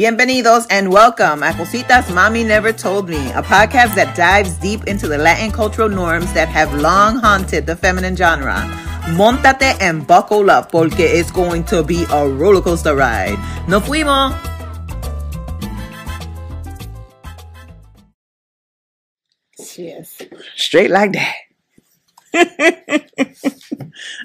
Bienvenidos and welcome a Cositas Mommy Never Told Me, a podcast that dives deep into the Latin cultural norms that have long haunted the feminine genre. Montate and buckle up porque it's going to be a roller coaster ride. ¡No fuimos! Yes. Straight like that.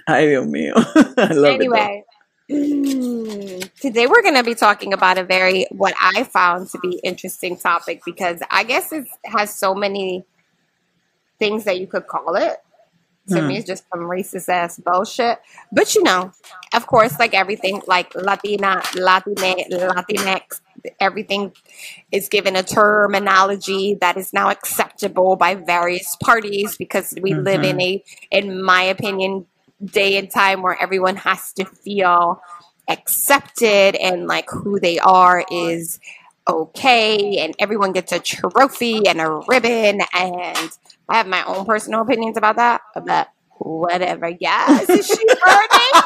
Ay, Dios mío. I love it. Anyway, mm, today we're going to be talking about a very, what I found to be interesting topic because I guess it has so many things that you could call it. To Hmm. me, it's just some racist ass bullshit. But you know, of course, like everything, like Latina, Latine, Latinx, everything is given a terminology that is now acceptable by various parties because we live in a, in my opinion, day and time where everyone has to feel accepted and like who they are is okay and everyone gets a trophy and a ribbon and I have my own personal opinions about that, but whatever. Yes, burning?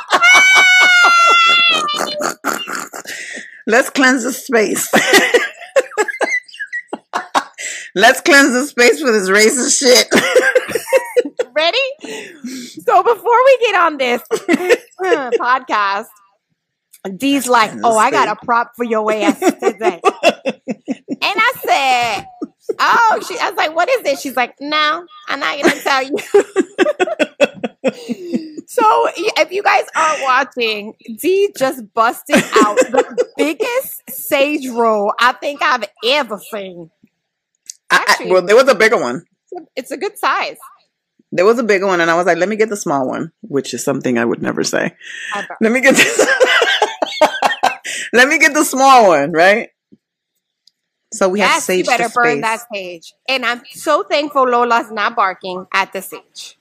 Let's cleanse the space. Let's cleanse the space for this racist shit. Ready? So before we get on this podcast, Dee's like, "Oh, I got a prop for your ass today," and I said, "Oh," she. I was like, "What is it?" She's like, "No, I'm not gonna tell you." so if you guys aren't watching, Dee just busted out the biggest sage roll I think I've ever seen. I- I- well, there was a bigger one. It's a, it's a good size. There was a big one, and I was like, let me get the small one, which is something I would never say. Let me get this. let me get the small one, right? So we have Yes, you better burn that sage. And I'm so thankful Lola's not barking at the sage.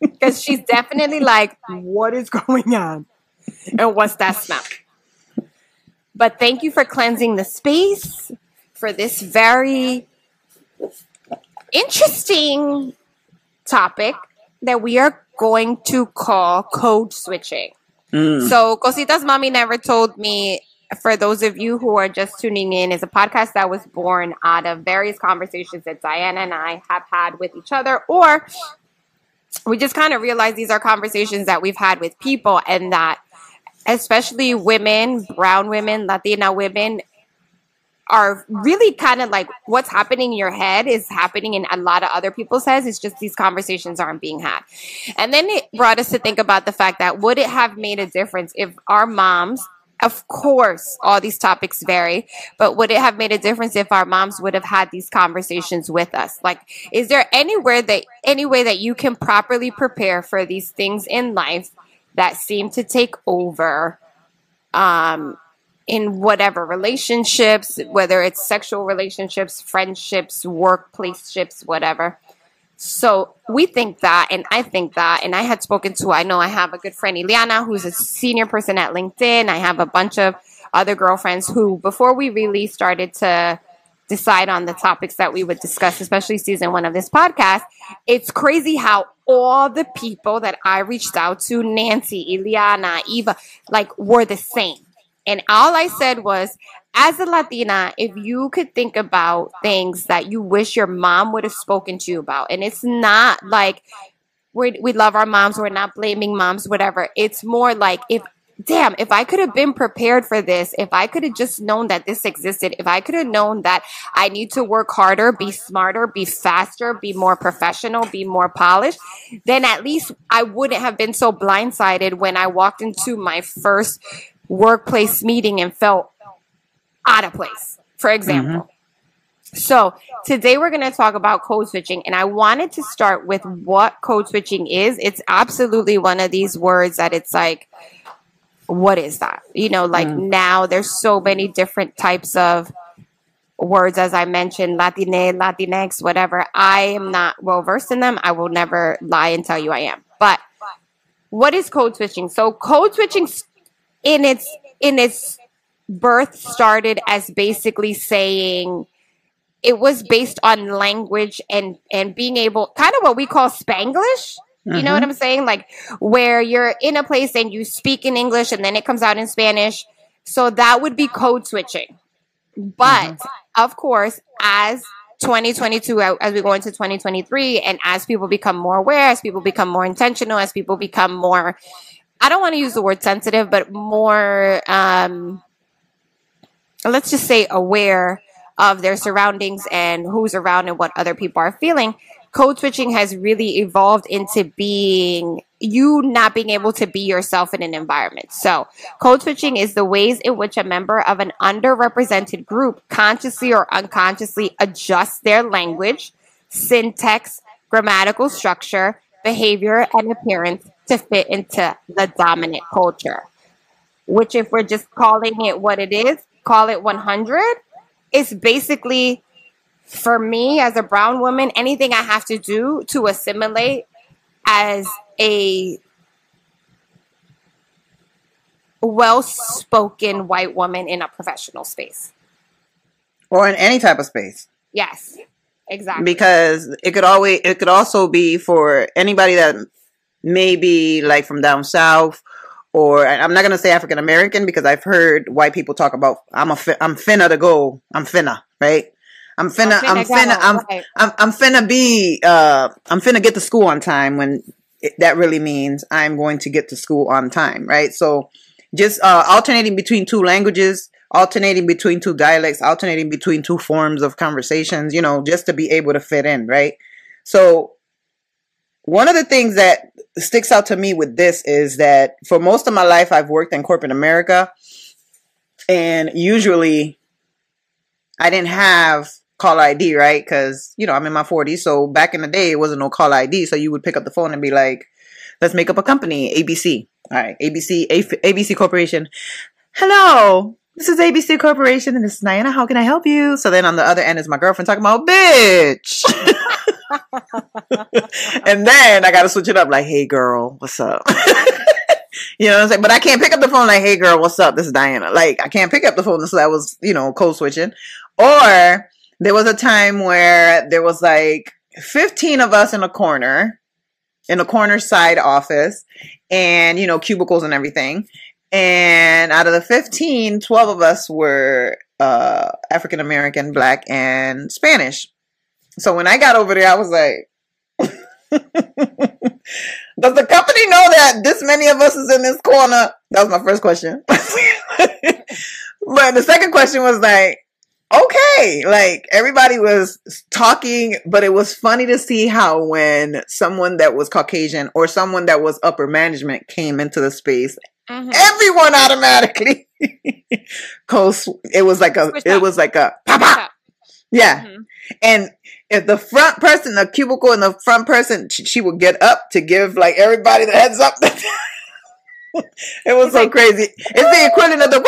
Because she's definitely like, what is going on? And what's that smell? But thank you for cleansing the space for this very interesting topic that we are going to call code switching. Mm. So, Cositas Mommy Never Told Me, for those of you who are just tuning in, is a podcast that was born out of various conversations that Diana and I have had with each other, or we just kind of realized these are conversations that we've had with people, and that especially women, brown women, Latina women, are really kind of like what's happening in your head is happening in a lot of other people's heads. It's just these conversations aren't being had. And then it brought us to think about the fact that would it have made a difference if our moms, of course, all these topics vary, but would it have made a difference if our moms would have had these conversations with us? Like, is there anywhere that, any way that you can properly prepare for these things in life that seem to take over? Um, in whatever relationships, whether it's sexual relationships, friendships, workplace ships, whatever. So we think that, and I think that, and I had spoken to, I know I have a good friend, Ileana, who's a senior person at LinkedIn. I have a bunch of other girlfriends who, before we really started to decide on the topics that we would discuss, especially season one of this podcast, it's crazy how all the people that I reached out to, Nancy, Ileana, Eva, like were the same. And all I said was, as a Latina, if you could think about things that you wish your mom would have spoken to you about, and it's not like we we love our moms, we're not blaming moms, whatever. It's more like if damn, if I could have been prepared for this, if I could have just known that this existed, if I could have known that I need to work harder, be smarter, be faster, be more professional, be more polished, then at least I wouldn't have been so blindsided when I walked into my first workplace meeting and felt out of place, for example. Mm-hmm. So today we're going to talk about code switching, and I wanted to start with what code switching is. It's absolutely one of these words that it's like, what is that? You know, like mm. now there's so many different types of words, as I mentioned, Latine, Latinx, whatever. I am not well versed in them. I will never lie and tell you I am. But what is code switching? So code switching in its in its birth started as basically saying it was based on language and and being able kind of what we call spanglish you know what i'm saying like where you're in a place and you speak in english and then it comes out in spanish So that would be code switching. But mm-hmm. of course, as 2022, as we go into 2023, and as people become more aware, as people become more intentional, as people become more, I don't want to use the word sensitive, but more, um, let's just say aware of their surroundings and who's around and what other people are feeling, code switching has really evolved into being you not being able to be yourself in an environment. So, code switching is the ways in which a member of an underrepresented group consciously or unconsciously adjusts their language, syntax, grammatical structure, behavior, and appearance to fit into the dominant culture. Which, if we're just calling it what it is, call it 100, it's basically for me as a brown woman, anything I have to do to assimilate as a well spoken white woman in a professional space. Or in any type of space. Yes. Exactly. Because it could always it could also be for anybody that may be like from down south or I'm not gonna say African American because I've heard white people talk about I'm a I'm finna to go I'm finna right I'm finna, I'm finna, I'm finna, I'm. I'm, I'm, finna be, uh, I'm finna get to school on time when it, that really means I'm going to get to school on time, right? So just, uh, alternating between two languages, alternating between two dialects, alternating between two forms of conversations, you know, just to be able to fit in, right? So one of the things that sticks out to me with this is that for most of my life, I've worked in corporate America and usually I didn't have call ID, right? Because, you know, I'm in my 40s. So back in the day, it wasn't no call ID. So you would pick up the phone and be like, let's make up a company, ABC. All right, ABC, ABC Corporation. Hello, this is ABC Corporation and this is Diana. How can I help you? So then on the other end is my girlfriend talking about, bitch. and then I got to switch it up like, hey girl, what's up? you know what I'm saying? But I can't pick up the phone like, hey girl, what's up? This is Diana. Like, I can't pick up the phone. So that was, you know, code switching. Or there was a time where there was like 15 of us in a corner, in a corner side office, and you know, cubicles and everything. And out of the 15, 12 of us were uh, African American, black, and Spanish. So when I got over there, I was like, Does the company know that this many of us is in this corner? That was my first question. but the second question was like, okay. Like everybody was talking, but it was funny to see how when someone that was Caucasian or someone that was upper management came into the space, mm-hmm. everyone automatically cause it was like a it was like a papa. Yeah. Mm-hmm. And if the front person, the cubicle and the front person, she, she would get up to give like everybody the heads up. it was it's so like, crazy. It's the equivalent of the woo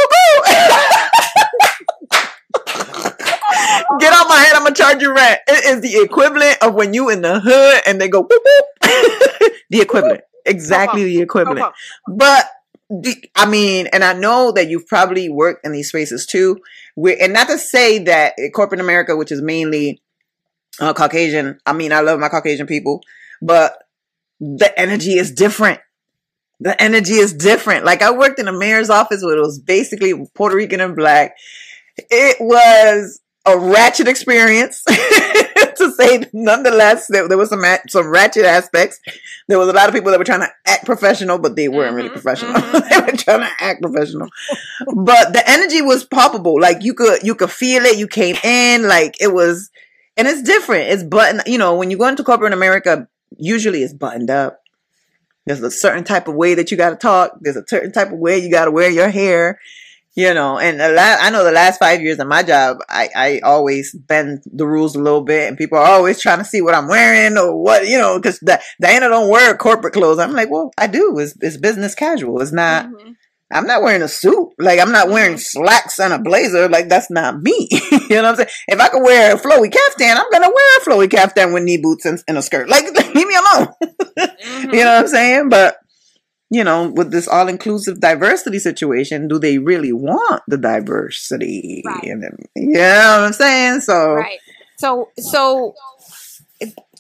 Get off my head, I'm gonna charge you rent. It is the equivalent of when you in the hood and they go whoop whoop. the equivalent. Exactly the equivalent. But I mean, and I know that you've probably worked in these spaces too. We're, and not to say that corporate America, which is mainly uh, Caucasian, I mean, I love my Caucasian people, but the energy is different. The energy is different. Like I worked in a mayor's office where it was basically Puerto Rican and black. It was a ratchet experience to say nonetheless there, there was some some ratchet aspects. There was a lot of people that were trying to act professional but they weren't mm-hmm, really professional. mm-hmm. they were trying to act professional. But the energy was palpable. Like you could you could feel it. You came in. Like it was and it's different. It's button you know when you go into corporate america usually it's buttoned up. There's a certain type of way that you got to talk. There's a certain type of way you got to wear your hair you know, and the last, I know the last five years of my job, I, I always bend the rules a little bit and people are always trying to see what I'm wearing or what, you know, cause Diana don't wear corporate clothes. I'm like, well, I do. It's, it's business casual. It's not, mm-hmm. I'm not wearing a suit. Like I'm not wearing mm-hmm. slacks and a blazer. Like that's not me. you know what I'm saying? If I could wear a flowy caftan, I'm gonna wear a flowy caftan with knee boots and, and a skirt. Like leave me alone. mm-hmm. You know what I'm saying? But you know, with this all inclusive diversity situation, do they really want the diversity? Right. And, you know what I'm saying? So, right. So, so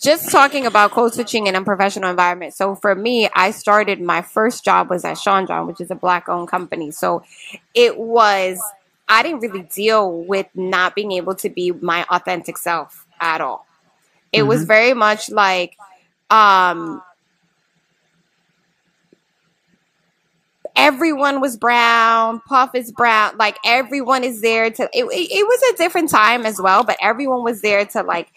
just talking about code switching in a professional environment. So for me, I started my first job was at Sean John, which is a black owned company. So it was I didn't really deal with not being able to be my authentic self at all. It mm-hmm. was very much like um everyone was brown puff is brown like everyone is there to it, it, it was a different time as well but everyone was there to like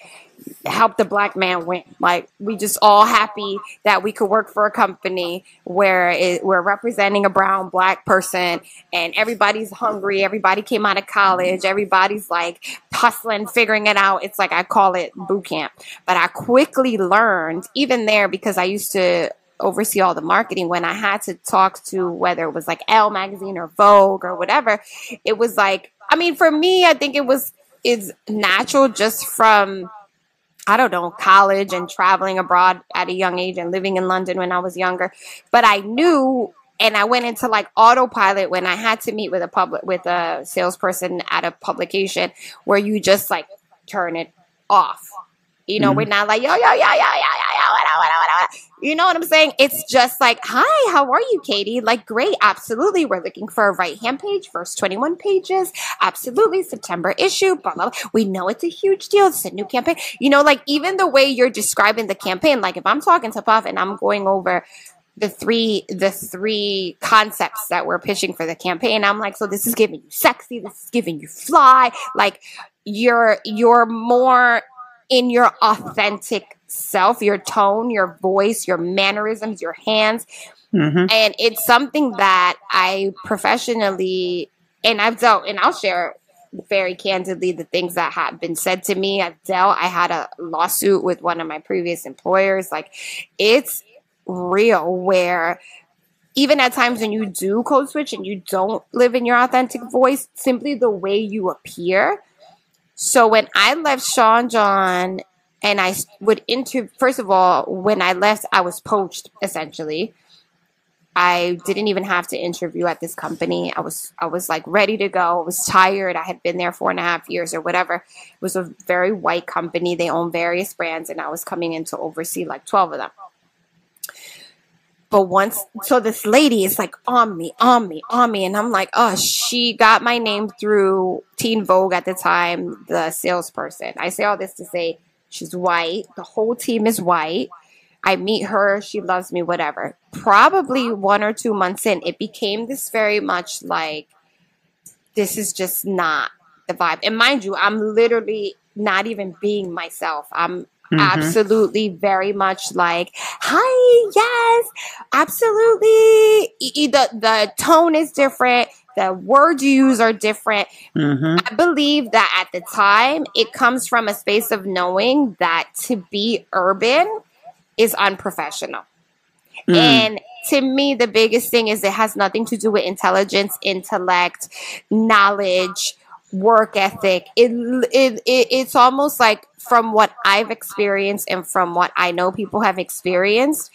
help the black man win. Like we just all happy that we could work for a company where it, we're representing a brown black person and everybody's hungry. Everybody came out of college. Everybody's like hustling, figuring it out. It's like I call it boot camp. But I quickly learned even there because I used to oversee all the marketing when I had to talk to whether it was like Elle magazine or Vogue or whatever, it was like I mean for me I think it was it's natural just from I don't know, college and traveling abroad at a young age and living in London when I was younger. But I knew and I went into like autopilot when I had to meet with a public with a salesperson at a publication where you just like turn it off. You know, mm-hmm. we're not like yo yo yo yo yo yo yo You know what I'm saying? It's just like, hi, how are you, Katie? Like, great, absolutely. We're looking for a right hand page, first 21 pages, absolutely. September issue, blah, blah blah. We know it's a huge deal. It's a new campaign. You know, like even the way you're describing the campaign, like if I'm talking to Puff and I'm going over the three the three concepts that we're pitching for the campaign. I'm like, so this is giving you sexy, this is giving you fly. Like you're you're more in your authentic self, your tone, your voice, your mannerisms, your hands. Mm-hmm. And it's something that I professionally, and I've dealt, and I'll share very candidly the things that have been said to me. I've dealt, I had a lawsuit with one of my previous employers. Like, it's real where even at times when you do code switch and you don't live in your authentic voice, simply the way you appear so when I left Sean John and I would interview, first of all, when I left, I was poached essentially. I didn't even have to interview at this company. I was I was like ready to go. I was tired. I had been there four and a half years or whatever. It was a very white company. They own various brands, and I was coming in to oversee like twelve of them. But once, so this lady is like on me, on me, on me. And I'm like, oh, she got my name through Teen Vogue at the time, the salesperson. I say all this to say she's white. The whole team is white. I meet her. She loves me, whatever. Probably one or two months in, it became this very much like, this is just not the vibe. And mind you, I'm literally not even being myself. I'm Mm-hmm. Absolutely, very much like, hi, yes, absolutely. The, the tone is different. The words you use are different. Mm-hmm. I believe that at the time, it comes from a space of knowing that to be urban is unprofessional. Mm. And to me, the biggest thing is it has nothing to do with intelligence, intellect, knowledge, work ethic. It, it, it it's almost like from what I've experienced and from what I know people have experienced.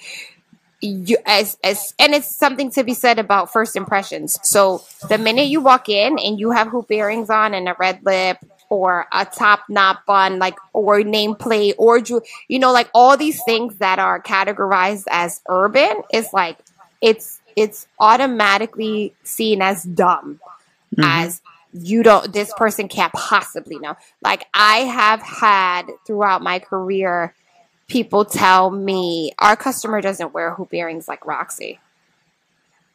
You as as and it's something to be said about first impressions. So the minute you walk in and you have hoop earrings on and a red lip or a top knot bun, like or nameplate or you know, like all these things that are categorized as urban is like it's it's automatically seen as dumb, mm-hmm. as you don't this person can't possibly know. Like i have had throughout my career people tell me our customer doesn't wear hoop earrings like roxy.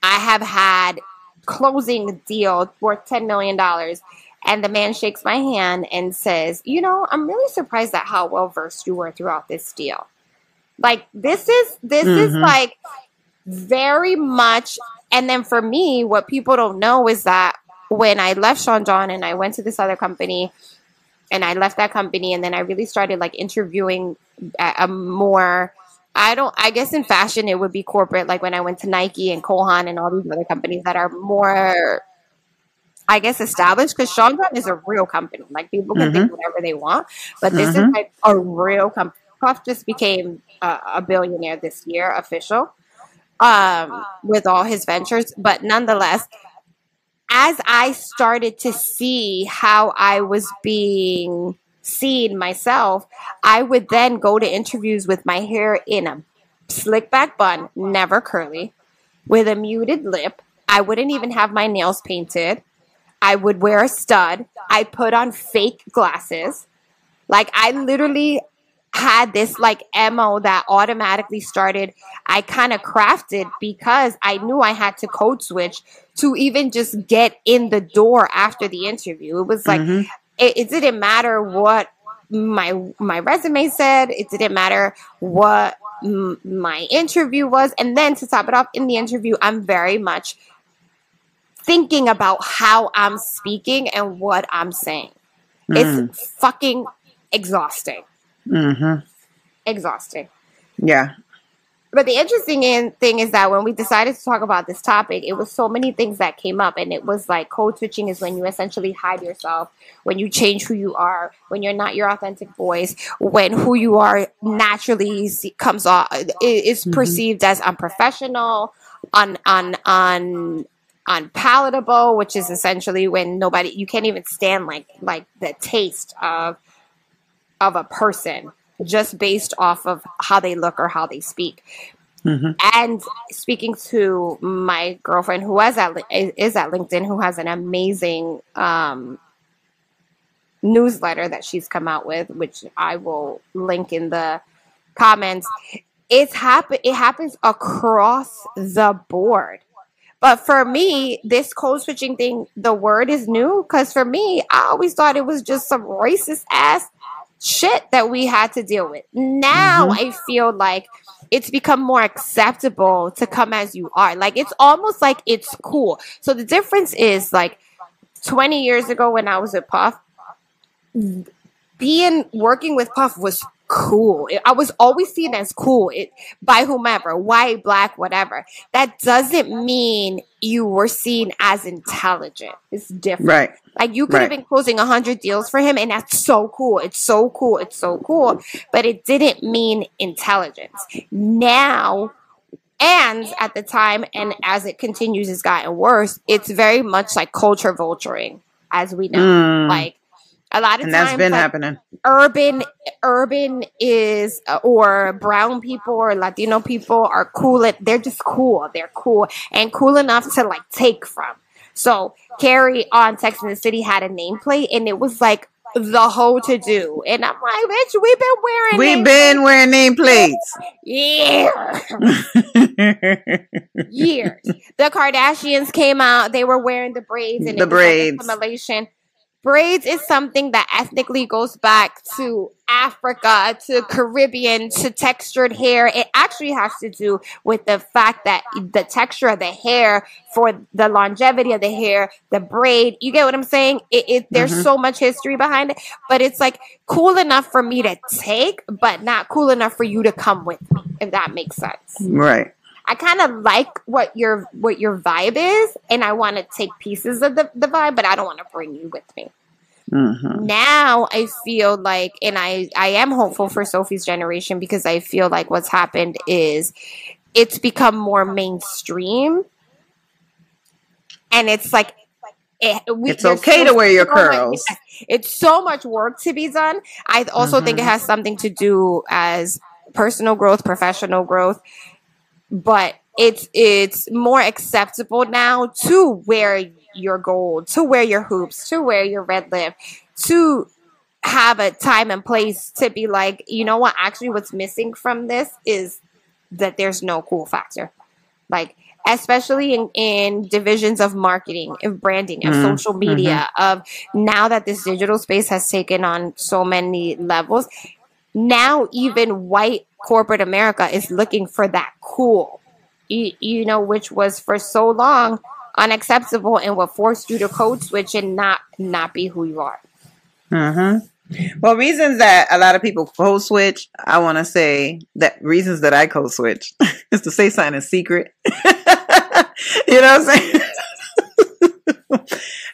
I have had closing deal worth $10 million and the man shakes my hand and says you know i'm really surprised at how well versed you were throughout this deal. Like this is this mm-hmm. is like very much and then for me what people don't know is that when I left Sean John and I went to this other company and I left that company and then I really started like interviewing a, more I don't I guess in fashion it would be corporate like when I went to Nike and Cole Haan and all these other companies that are more I guess established because Sean John is a real company. Like people can mm-hmm. think whatever they want, but this mm-hmm. is like a real company. Puff just became a, a billionaire this year, official, um, with all his ventures. But nonetheless, as I started to see how I was being seen myself, I would then go to interviews with my hair in a slick back bun, never curly, with a muted lip. I wouldn't even have my nails painted. I would wear a stud. I put on fake glasses. Like I literally had this like MO that automatically started. I kind of crafted because I knew I had to code switch to even just get in the door after the interview. It was like mm-hmm. it, it didn't matter what my my resume said. It didn't matter what m- my interview was. And then to top it off, in the interview, I'm very much thinking about how I'm speaking and what I'm saying. Mm. It's fucking exhausting. Mm-hmm. Exhausting. Yeah. But the interesting in, thing is that when we decided to talk about this topic, it was so many things that came up, and it was like code switching is when you essentially hide yourself, when you change who you are, when you're not your authentic voice, when who you are naturally comes off is mm-hmm. perceived as unprofessional, un un un unpalatable, which is essentially when nobody you can't even stand like like the taste of of a person just based off of how they look or how they speak. Mm-hmm. And speaking to my girlfriend who was at is at LinkedIn, who has an amazing um, newsletter that she's come out with, which I will link in the comments. It's happen. It happens across the board. But for me, this code switching thing, the word is new because for me, I always thought it was just some racist ass shit that we had to deal with. Now mm-hmm. I feel like it's become more acceptable to come as you are. Like it's almost like it's cool. So the difference is like 20 years ago when I was at Puff, being working with Puff was cool. I was always seen as cool it, by whomever, white, black, whatever. That doesn't mean you were seen as intelligent. It's different. Right. Like you could right. have been closing a hundred deals for him, and that's so cool. It's so cool. It's so cool. But it didn't mean intelligence. Now, and at the time, and as it continues, it's gotten worse. It's very much like culture vulturing, as we know. Mm. Like a lot of and times, that's been like, happening. Urban, urban is uh, or brown people or Latino people are cool. They're just cool. They're cool and cool enough to like take from. So Carrie on Sex and the City had a nameplate, and it was like the whole to do. And I'm like, bitch, we've been wearing We've been wearing nameplates. Yeah. Years. The Kardashians came out, they were wearing the braids and the braids. Like braids is something that ethnically goes back to Africa, to Caribbean, to textured hair. It actually has to do with the fact that the texture of the hair for the longevity of the hair, the braid, you get what I'm saying? It, it there's mm-hmm. so much history behind it, but it's like cool enough for me to take, but not cool enough for you to come with me, if that makes sense. Right. I kind of like what your what your vibe is, and I want to take pieces of the, the vibe, but I don't want to bring you with me. Mm-hmm. Now I feel like, and I I am hopeful for Sophie's generation because I feel like what's happened is it's become more mainstream, and it's like it, we, it's okay so, to wear your so curls. Much, it's so much work to be done. I also mm-hmm. think it mm-hmm. has something to do as personal growth, professional growth but it's it's more acceptable now to wear your gold, to wear your hoops, to wear your red lip, to have a time and place to be like, you know what, actually what's missing from this is that there's no cool factor. Like especially in, in divisions of marketing, of branding, of mm-hmm. social media, mm-hmm. of now that this digital space has taken on so many levels, now even white corporate America is looking for that cool, you, you know, which was for so long unacceptable and what forced you to code switch and not not be who you are. Mm-hmm. Well, reasons that a lot of people code switch, I want to say that reasons that I code switch is to say something in secret. you know what I'm saying?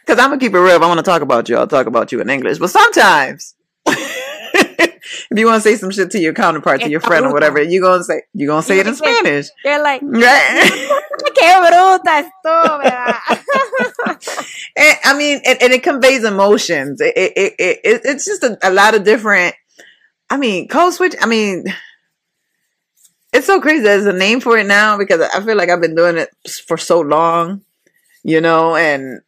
Because I'm gonna keep it real. If I want to talk about you, I'll talk about you in English. But sometimes if you want to say some shit to your counterpart, to your friend or whatever, you gonna say you gonna say it in Spanish. You're like, Right. qué bruta. And, I mean, and, and it conveys emotions. It, it, it, it it's just a, a lot of different. I mean, code switch. I mean, it's so crazy. There's a name for it now because I feel like I've been doing it for so long, you know. And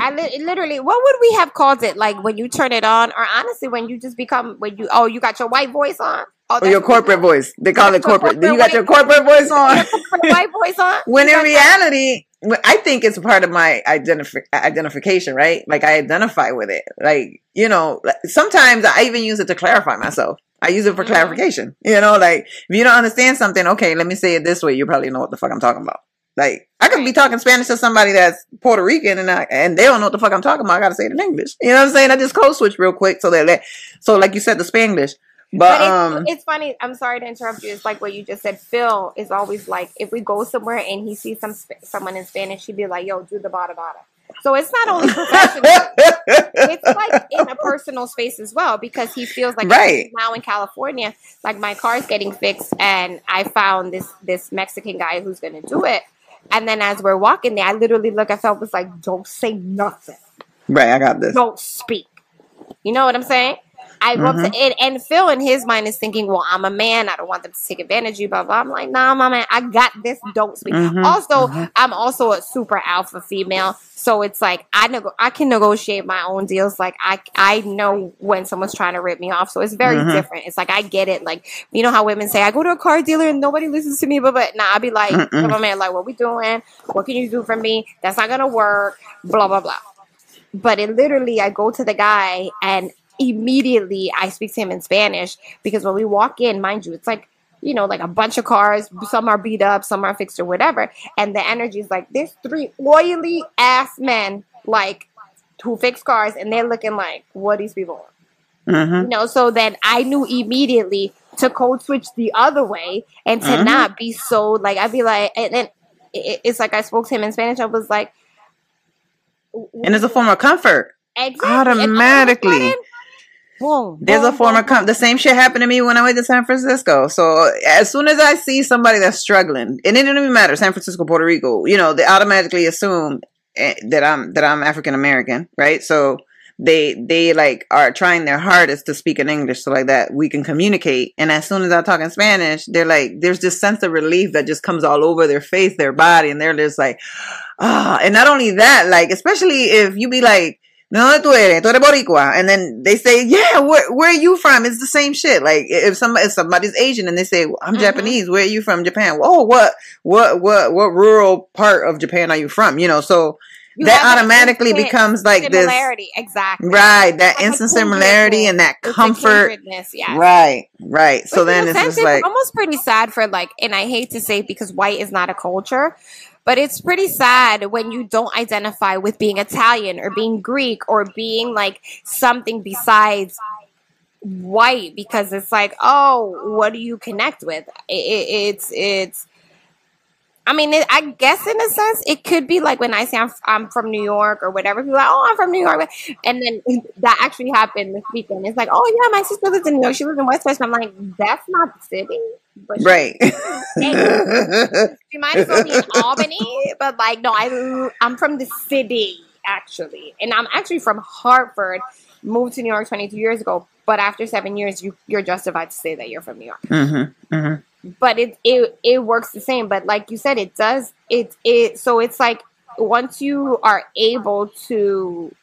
I li- literally, what would we have called it? Like when you turn it on, or honestly, when you just become when you oh you got your white voice on, oh or your corporate voice. They call it corporate. corporate You got your corporate voice on. corporate white voice on. when You in got that- reality i think it's part of my identif- identification right like i identify with it like you know sometimes i even use it to clarify myself i use it for Mhm. clarification you know like if you don't understand something okay let me say it this way you probably know what the fuck i'm talking about like I could be talking Spanish to somebody that's Puerto Rican and I, and they don't know what the fuck I'm talking about. I gotta say it in English. You know what I'm saying? I just code switch real quick so that so like you said the Spanglish. But, But it's, um it's funny. I'm sorry to interrupt you. It's like what you just said. Phil is always like, if we go somewhere and he sees some someone in Spanish, he'd be like, "Yo, do the bada bada." So it's not only professional; it's like in a personal space as well because he feels like Right. now in California, like my car's getting fixed, and I found this this Mexican guy who's gonna do it. And then as we're walking there, I literally look at was like, "Don't say nothing." right, I got this. don't speak. You know what I'm saying? I go Mm-hmm. to it, and Phil in his mind is thinking, "Well, I'm a man. I don't want them to take advantage of you." Blah blah. I'm like, "Nah, my man, I got this. Don't speak." Mhm, Also, mhm. I'm also a super alpha female, so it's like I nego- I can negotiate my own deals. Like I I know when someone's trying to rip me off, so it's very Mhm. different. It's like I get it. Like you know how women say, "I go to a car dealer and nobody listens to me," but but nah, I'll be like, Mm-mm. "Come on, man, like what we doing? What can you do for me? That's not gonna work." Blah blah blah but it literally I go to the guy and immediately I speak to him in Spanish because when we walk in, mind you, it's like you know, like a bunch of cars. Some are beat up, some are fixed or whatever. And the energy is like there's three oily ass men like who fix cars, and they're looking like what are these people. Mhm. You know, so then I knew immediately to code switch the other way and to Mhm. not be so like I'd be like, and then it's like I spoke to him in Spanish. I was like, And it's a form of comfort. Exactly. And all of a Automatically. Boom. There's a former form com- the same shit happened to me when I went to San Francisco. So as soon as I see somebody that's struggling, and it doesn't even matter, San Francisco, Puerto Rico, you know, they automatically assume eh, that I'm that I'm African American, right? So they they like are trying their hardest to speak in English so like that we can communicate. And as soon as I talk in Spanish, they're like, there's this sense of relief that just comes all over their face, their body, and they're just like, ah. And not only that, like especially if you be like. No, tú eres, tú eres boricua, and then they say, "Yeah, where where are you from?" It's the same shit. Like if somebody if somebody's Asian and they say, well, "I'm Mhm. Japanese," where are you from? Japan. Oh, what what what what rural part of Japan are you from? You know, so You that automatically becomes like this, similarity. Exactly. right? That Like instant similarity and that comfort, yes. right? Right. So Which then it's just like, almost pretty sad for like, and I hate to say because white is not a culture, but it's pretty sad when you don't identify with being Italian or being Greek or being like something besides white because it's like, oh, what do you connect with? It, it, it's it's. I mean, it, I guess in a sense, it could be like when I say I'm, I'm from New York or whatever. People are like, oh, I'm from New York, and then that actually happened this weekend. It's like, oh yeah, my sister lives in New York. She lives in Westchester. I'm like, that's not the city, but right. she might as well be in Albany. But like, no, I I'm from the city actually, and I'm actually from Hartford. Moved to New York 22 years ago, but after seven years, you you're justified to say that you're from New York hmm hmm but it it it works the same. But like you said it does it it so it's like once you are able to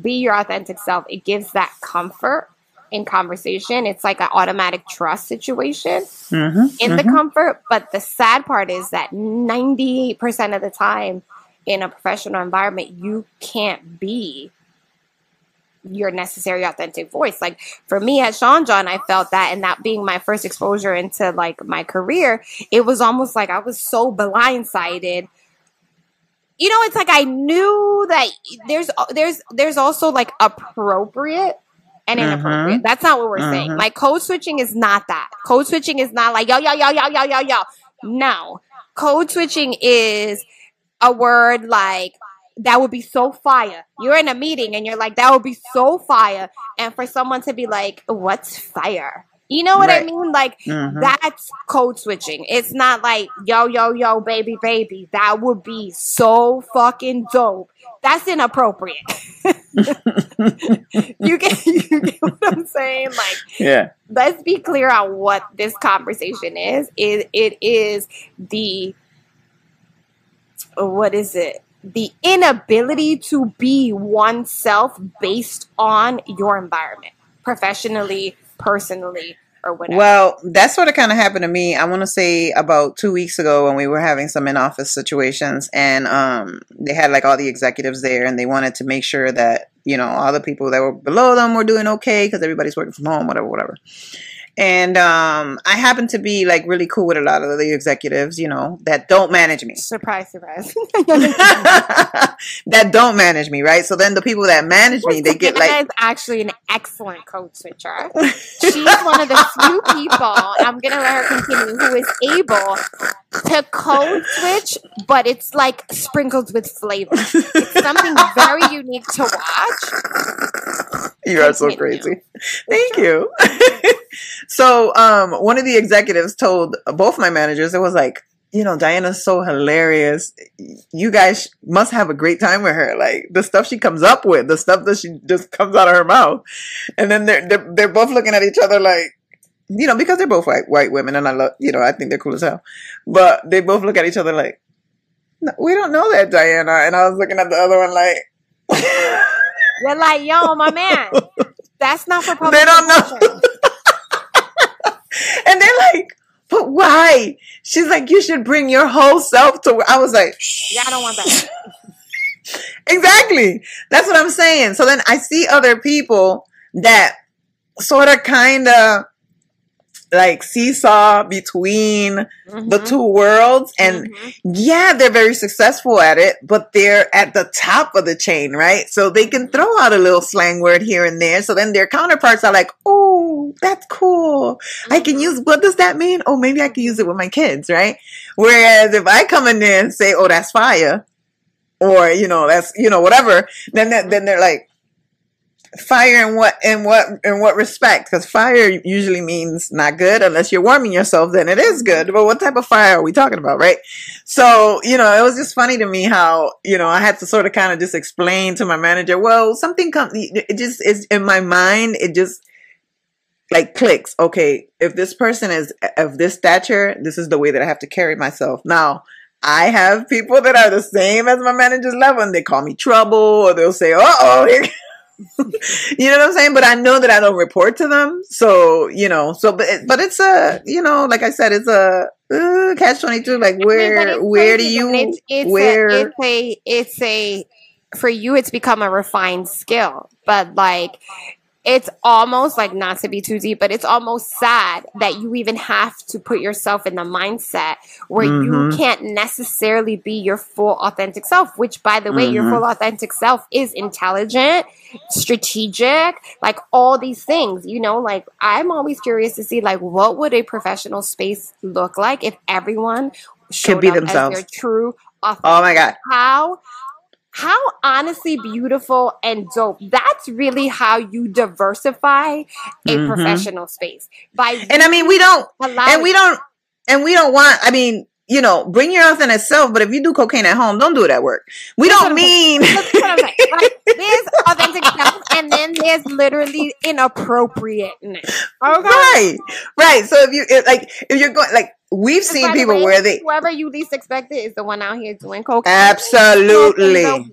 be your authentic self it gives that comfort in conversation. It's like an automatic trust situation hmm in the comfort. But the sad part is that 98% of the time in a professional environment you can't be your necessary authentic voice. Like for me at Sean John, I felt that, and that being my first exposure into like my career, it was almost like I was so blindsided. You know, it's like I knew that there's there's there's also like appropriate and inappropriate. That's not what we're saying. Mhm. Like code switching is not that. Code switching is not like yo yo yo yo yo yo yo. No, code switching is a word like that would be so fire. You're in a meeting and you're like, that would be so fire. And for someone to be like, what's fire? You know what right. I mean? Like mm-hmm. that's code switching. It's not like yo yo yo baby baby. That would be so fucking dope. That's inappropriate. you get you get what I'm saying? Like yeah. Let's be clear on what this conversation is. It it is the what is it? The inability to be oneself based on your environment, professionally, personally, or whatever. Well, that's what it kind of happened to me. I want to say about two weeks ago when we were having some in office situations, and um, they had like all the executives there, and they wanted to make sure that you know all the people that were below them were doing okay because everybody's working from home, whatever, whatever. And um, I happen to be like really cool with a lot of the executives, you know, that don't manage me. Surprise, surprise. that don't manage me, right? So then the people that manage me, they get like. is actually an excellent code switcher. She's one of the few people, I'm going to let her continue, who is able to code switch, but it's like sprinkled with flavor. It's something very unique to watch. You are so crazy. Thank you. So um, one of the executives told both my managers, it was like, you know, Diana's so hilarious. You guys must have a great time with her. Like the stuff she comes up with, the stuff that she just comes out of her mouth. And then they're, they're, they're both looking at each other like, you know, because they're both white, white women and I love, you know, I think they're cool as hell. But they both look at each other like, no, we don't know that, Diana. And I was looking at the other one like, they're like, yo, my man, that's not for public. They don't know. And they're like, but why? She's like, you should bring your whole self to. I was like, yeah, I don't want that. exactly. That's what I'm saying. So then I see other people that sort of kind of like seesaw between mm-hmm. the two worlds and mm-hmm. yeah they're very successful at it but they're at the top of the chain right so they can throw out a little slang word here and there so then their counterparts are like oh that's cool. Mm-hmm. i can mm-hmm. use what does that mean? Oh maybe i can use it with my kids right? Whereas if i come in there and say oh that's fire or you know that's you know whatever then then they're like fire in what in what in what respect? Because fire usually means not good unless you're warming yourself then it is good. But what type of fire are we talking about right? So you know it was just funny to me how you know i had to sort of kind of just explain to my manager well something comes it just is in my mind it just like clicks okay if this person is of this stature this is the way that i have to carry myself now I have people that are the same as my manager's level and they call me trouble or they'll say, uh oh, you know what I'm saying? But I know that I don't report to them. So, you know, so, but, it, but it's a, you know, like I said, it's a uh, catch 22. Like where, where do you, it's, it's where? A, it's a, it's a, for you, it's become a refined skill, but like, it's almost like not to be too deep, but it's almost sad that you even have to put yourself in the mindset where mm-hmm. you can't necessarily be your full authentic self, which by the way, mm-hmm. your full authentic self is intelligent, strategic, like all these things, you know, like I'm always curious to see like what would a professional space look like if everyone should be themselves. their true authentic. Oh my God. How how honestly beautiful and dope. That's really how you diversify a mm-hmm. professional space. By and I mean we don't and we don't and we don't want I mean you know, bring your authentic self, but if you do cocaine at home, don't do it at work. We That's don't mean. Right? There's authentic self, and then there's literally inappropriateness. Okay? Right, right. So if you like, if you're going like, we've seen people way, where they whoever you least expected is the one out here doing cocaine. Absolutely.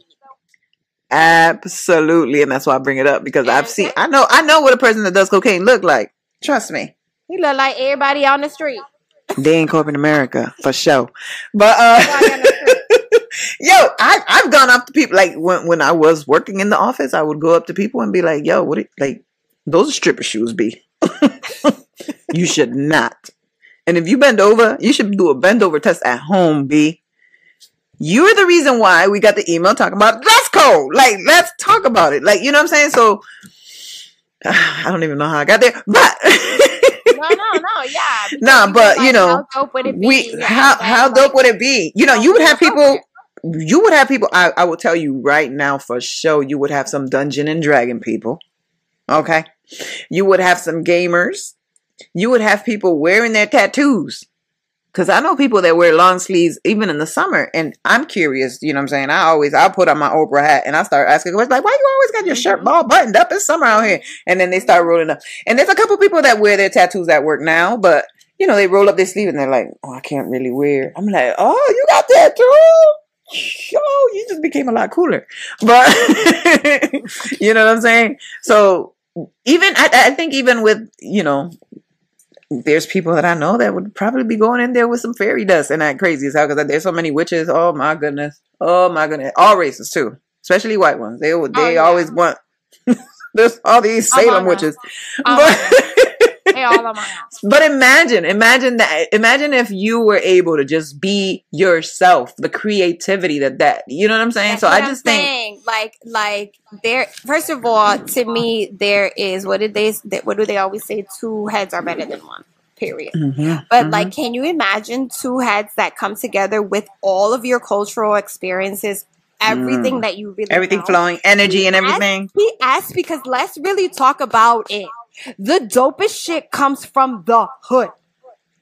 Absolutely, and that's why I bring it up because I've seen. I know. I know what a person that does cocaine look like. Trust me. He look like everybody on the street. They in corporate America for sure. But uh, yo, I I've gone up to people like when when I was working in the office, I would go up to people and be like, "Yo, what? like those are stripper shoes, be? you should not." And if you bend over, you should do a bend over test at home, B. You're the reason why we got the email talking about dress code. Like, let's talk about it. Like, you know what I'm saying? So, I don't even know how I got there, but. no, no, no, yeah. No, nah, but like, you know, how dope would it be? We, how, how dope would it be? You know, you would have people you would have people. I, I will tell you right now for sure. You would have some Dungeon and Dragon people. Okay, you would have some gamers. You would have people wearing their tattoos. Cause I know people that wear long sleeves even in the summer, and I'm curious. You know what I'm saying? I always I put on my Oprah hat and I start asking questions like, "Why you always got your shirt mm-hmm. all buttoned up? It's summer out here." And then they start rolling up. And there's a couple people that wear their tattoos at work now, but you know they roll up their sleeve and they're like, "Oh, I can't really wear." I'm like, "Oh, you got that tattoos? Oh, you just became a lot cooler." But you know what I'm saying? So even I, I think even with you know there's people that I know that would probably be going in there with some fairy dust and that crazy as hell because there's so many witches. Oh my goodness. Oh my goodness. All races too, especially white ones. They would, they oh, yeah. always want. there's all these Salem witches. But, but imagine, imagine that. Imagine if you were able to just be yourself, the creativity that that you know what I'm saying. That's so I just think, like, like there. First of all, to me, there is what did they? What do they always say? Two heads are better than one period. Mm-hmm, but mm-hmm. like, can you imagine two heads that come together with all of your cultural experiences, everything mm. that you really everything know? flowing, energy and everything? Ask because let's really talk about it. The dopest shit comes from the hood.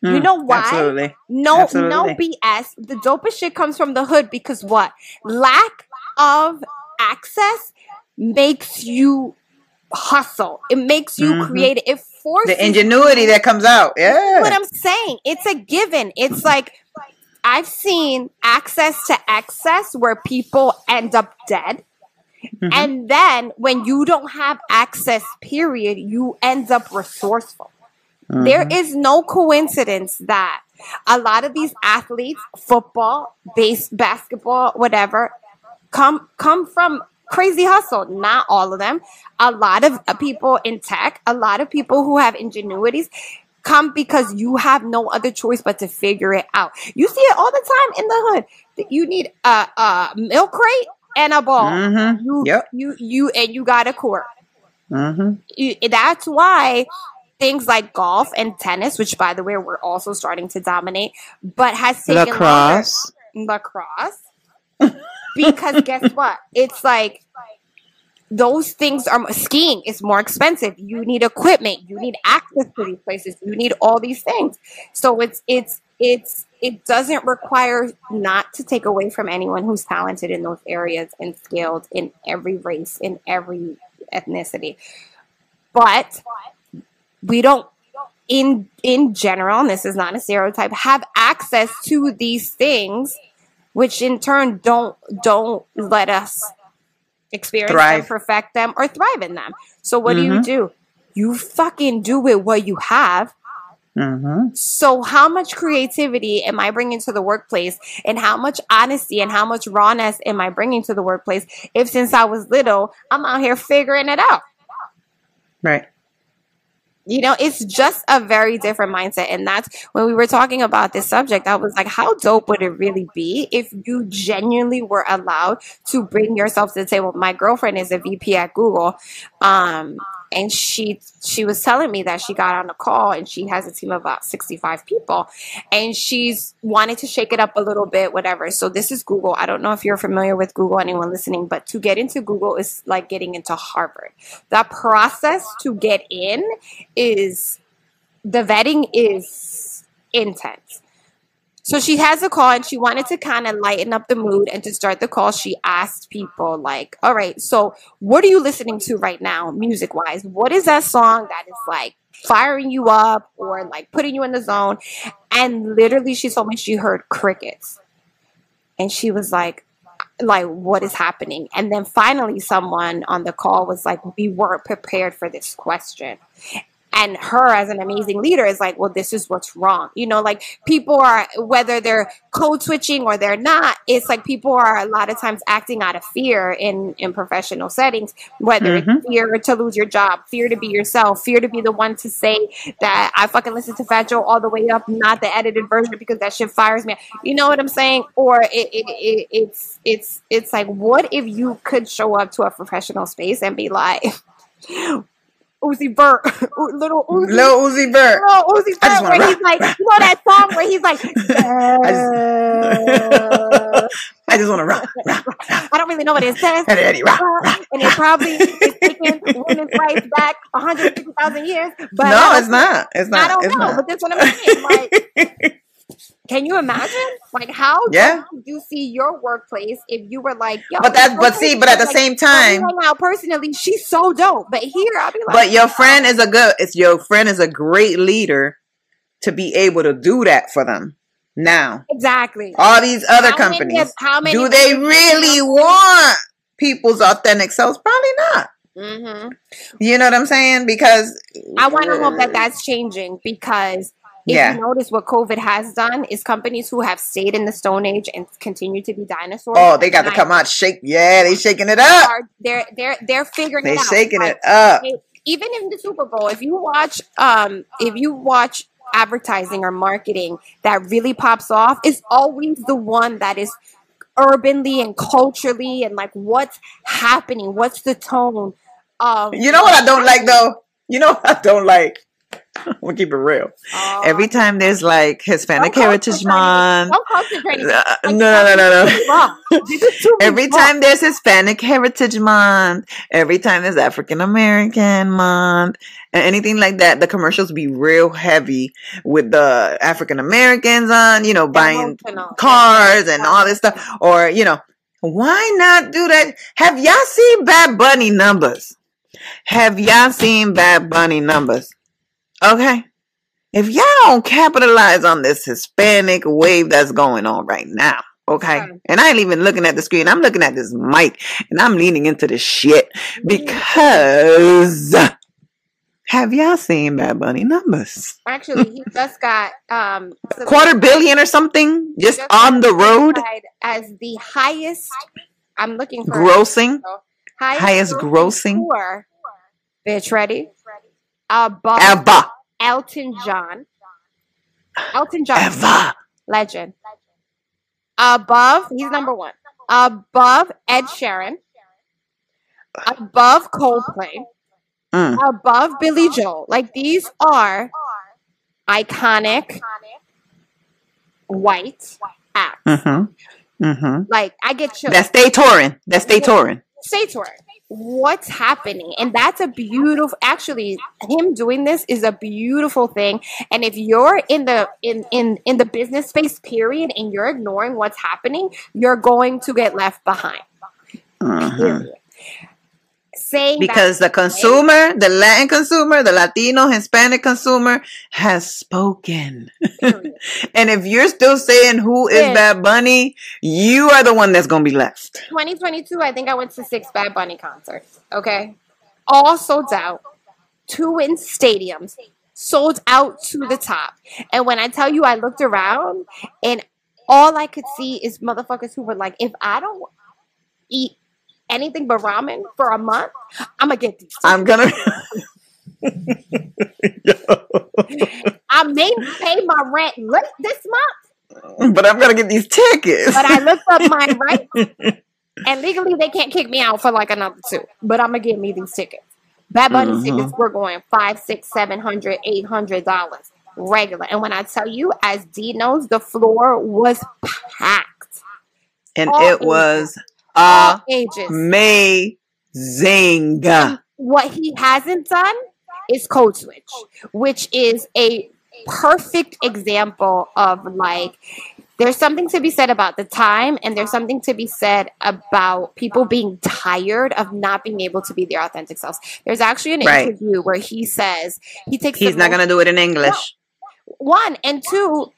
you mm, know why? Absolutely. No, absolutely. no BS. The dopest shit comes from the hood because what? Lack of access makes you hustle. It makes you mm-hmm. create. It forces the ingenuity you. that comes out. Yeah. what I'm saying. It's a given. It's like I've seen access to excess where people end up dead. Mm-hmm. And then when you don't have access, period, you end up resourceful. Mm-hmm. There is no coincidence that a lot of these athletes, football, base, basketball, whatever, come come from crazy hustle. Not all of them. A lot of people in tech, a lot of people who have ingenuities come because you have no other choice but to figure it out. You see it all the time in the hood. You need a, a milk crate and a ball. Mm-hmm. You, yep. you, you, and you got a court. Mm-hmm. that's why things like golf and tennis, which by the way, we're also starting to dominate, but has taken lacrosse. Longer, lacrosse. because guess what? It's like those things are skiing is more expensive. You need equipment. You need access to these places. You need all these things. So it's it's it's it doesn't require not to take away from anyone who's talented in those areas and skilled in every race in every ethnicity. But we don't in in general, and this is not a stereotype, have access to these things which in turn don't don't let us experience thrive. them, perfect them, or thrive in them. So what mm-hmm. do you mm-hmm. do? You fucking do with what you have. Mm-hmm. So how much creativity am I bringing to the workplace, and how much honesty and how much rawness am I bringing to the workplace? If since I was little, I'm out here figuring it out. Right. You know, it's just a very different mindset. And that's when we were talking about this subject, I was like, how dope would it really be if you genuinely were allowed to bring yourself to the table? My girlfriend is a VP at Google. Um, and she she was telling me that she got on a call and she has a team of about 65 people. And she's wanted to shake it up a little bit whatever. So this is google. I don't know if you're familiar with google anyone listening but to get into google is like getting into harvard. The process to get in is the vetting is intense so she has a call and she wanted to kind of lighten up the mood. And to start the call, she asked people, like, all right, so what are you listening to right now, music wise? What is that song that is like firing you up or like putting you in the zone? And literally, she told me she heard crickets. And she was like, like what is happening and then finally someone on the call was like we weren't prepared for this question and her as an amazing leader is like well this is what's wrong. You know like people are whether they're code switching or they're not it's like people are a lot of times acting out of fear in in professional settings whether mm-hmm. it's fear to lose your job fear to be yourself fear to be the one to say that i fucking listen to fat joe all the way up not the edited version because that shit fires me. You know what i'm saying? Or it, it, it it's it's it's like what if you could show up to a professional space and be like Uzi Vert, little Uzi, little Uzi Vert, little Uzi Vert, where he's like, you know that song where he's like, uh, I just want to rock, rock, rock. I don't really know what it says. Eddie, Eddie, rock, rock. and it probably is taking women's rights back 150,000 years. But no, it's not. It's not. I don't it's know, not. but that's what I'm saying. Like, can you imagine? Like, how Yeah. do you see your workplace if you were like, yo, But that's- this but see, but at the like, same time- out personally, she's so dope. But here, I'll be like, But your friend is a good. It's your friend is a great leader to be able to do that for them. Now, exactly. all these other How many companies, of- how many do they really want people's authentic selves? Probably not. hmm You know what I'm saying? Because I want to hope that that's changing because if Yeah. you notice what COVID has done is companies who have stayed in the Stone Age and continue to be dinosaurs. Oh, they got to come out shake. Yeah, they shaking it up. They're they're they're figuring They it out. shaking it up. even in the Super Bowl, if you watch um if you watch advertising or marketing that really pops off, is always the one that is urbanly and culturally and like what's happening, what's the tone. Um, You know what I don't like though? You know what I don't like? Gonna keep it real. Every time there's like Hispanic Heritage Month. Uh, no, no, no, no, no. wrong. This is too Every time there's Hispanic Heritage Month, every time there's African American Month, and anything like that, the commercials be real heavy with the African Americans on, you know, buying cars and all this stuff. Or, you know, why not do that? Have y'all seen Bad Bunny numbers? Have y'all seen Bad Bunny numbers? Okay. If y'all don't capitalize on this Hispanic wave that's going on right now, okay? And I ain't even looking at the screen. I'm looking at this mic and I'm leaning into this shit because have y'all seen Bad Bunny numbers? Actually, he just got um Quarter billion or something just just on the road as the highest. I'm looking for grossing. highest, highest grossing. tour. Bitch, ready? Above Ever. Elton John. Elton John, Ever. legend. Above, he's number one. Above Ed Sheeran. Above Coldplay. Mm. Above Billy Joel. Like these are iconic white acts. Mm-hmm. Mm-hmm. Like I get you. That's stay touring. That's stay touring. Stay touring. What's happening? And that's a beautiful actually him doing this is a beautiful thing. And if you're in the in in in the business space period and you're ignoring what's happening, you're going to get left behind. Mhm. Period. Saying Because the consumer, the Latin consumer, the Latino, Hispanic consumer has spoken. And if you're still saying who is Yeah. Bad Bunny, you are the one that's gonna be left. 2022, I think I went to six Bad Bunny concerts. Okay, all sold out, two in stadiums, sold out to the top. And when I tell you, I looked around and all I could see is motherfuckers who were like, "If I don't eat anything but ramen for a month, I'm gonna get these. I'm gonna I may pay my rent li- this month, but I'm gonna get these tickets. but I looked up my rights, and legally they can't kick me out for like another two. But I'm gonna get me these tickets. Bad Bunny Mhm. tickets were going five, six, seven hundred, eight hundred dollars regular. And when I tell you, as D knows, the floor was packed. and all it was All ages. amazing. What he hasn't done is code switch, which is a perfect example of like there's something to be said about the time and there's something to be said about people being tired of not being able to be their authentic selves. There's actually an Right. interview where he says he takes He's not most- gonna do it in English. one and two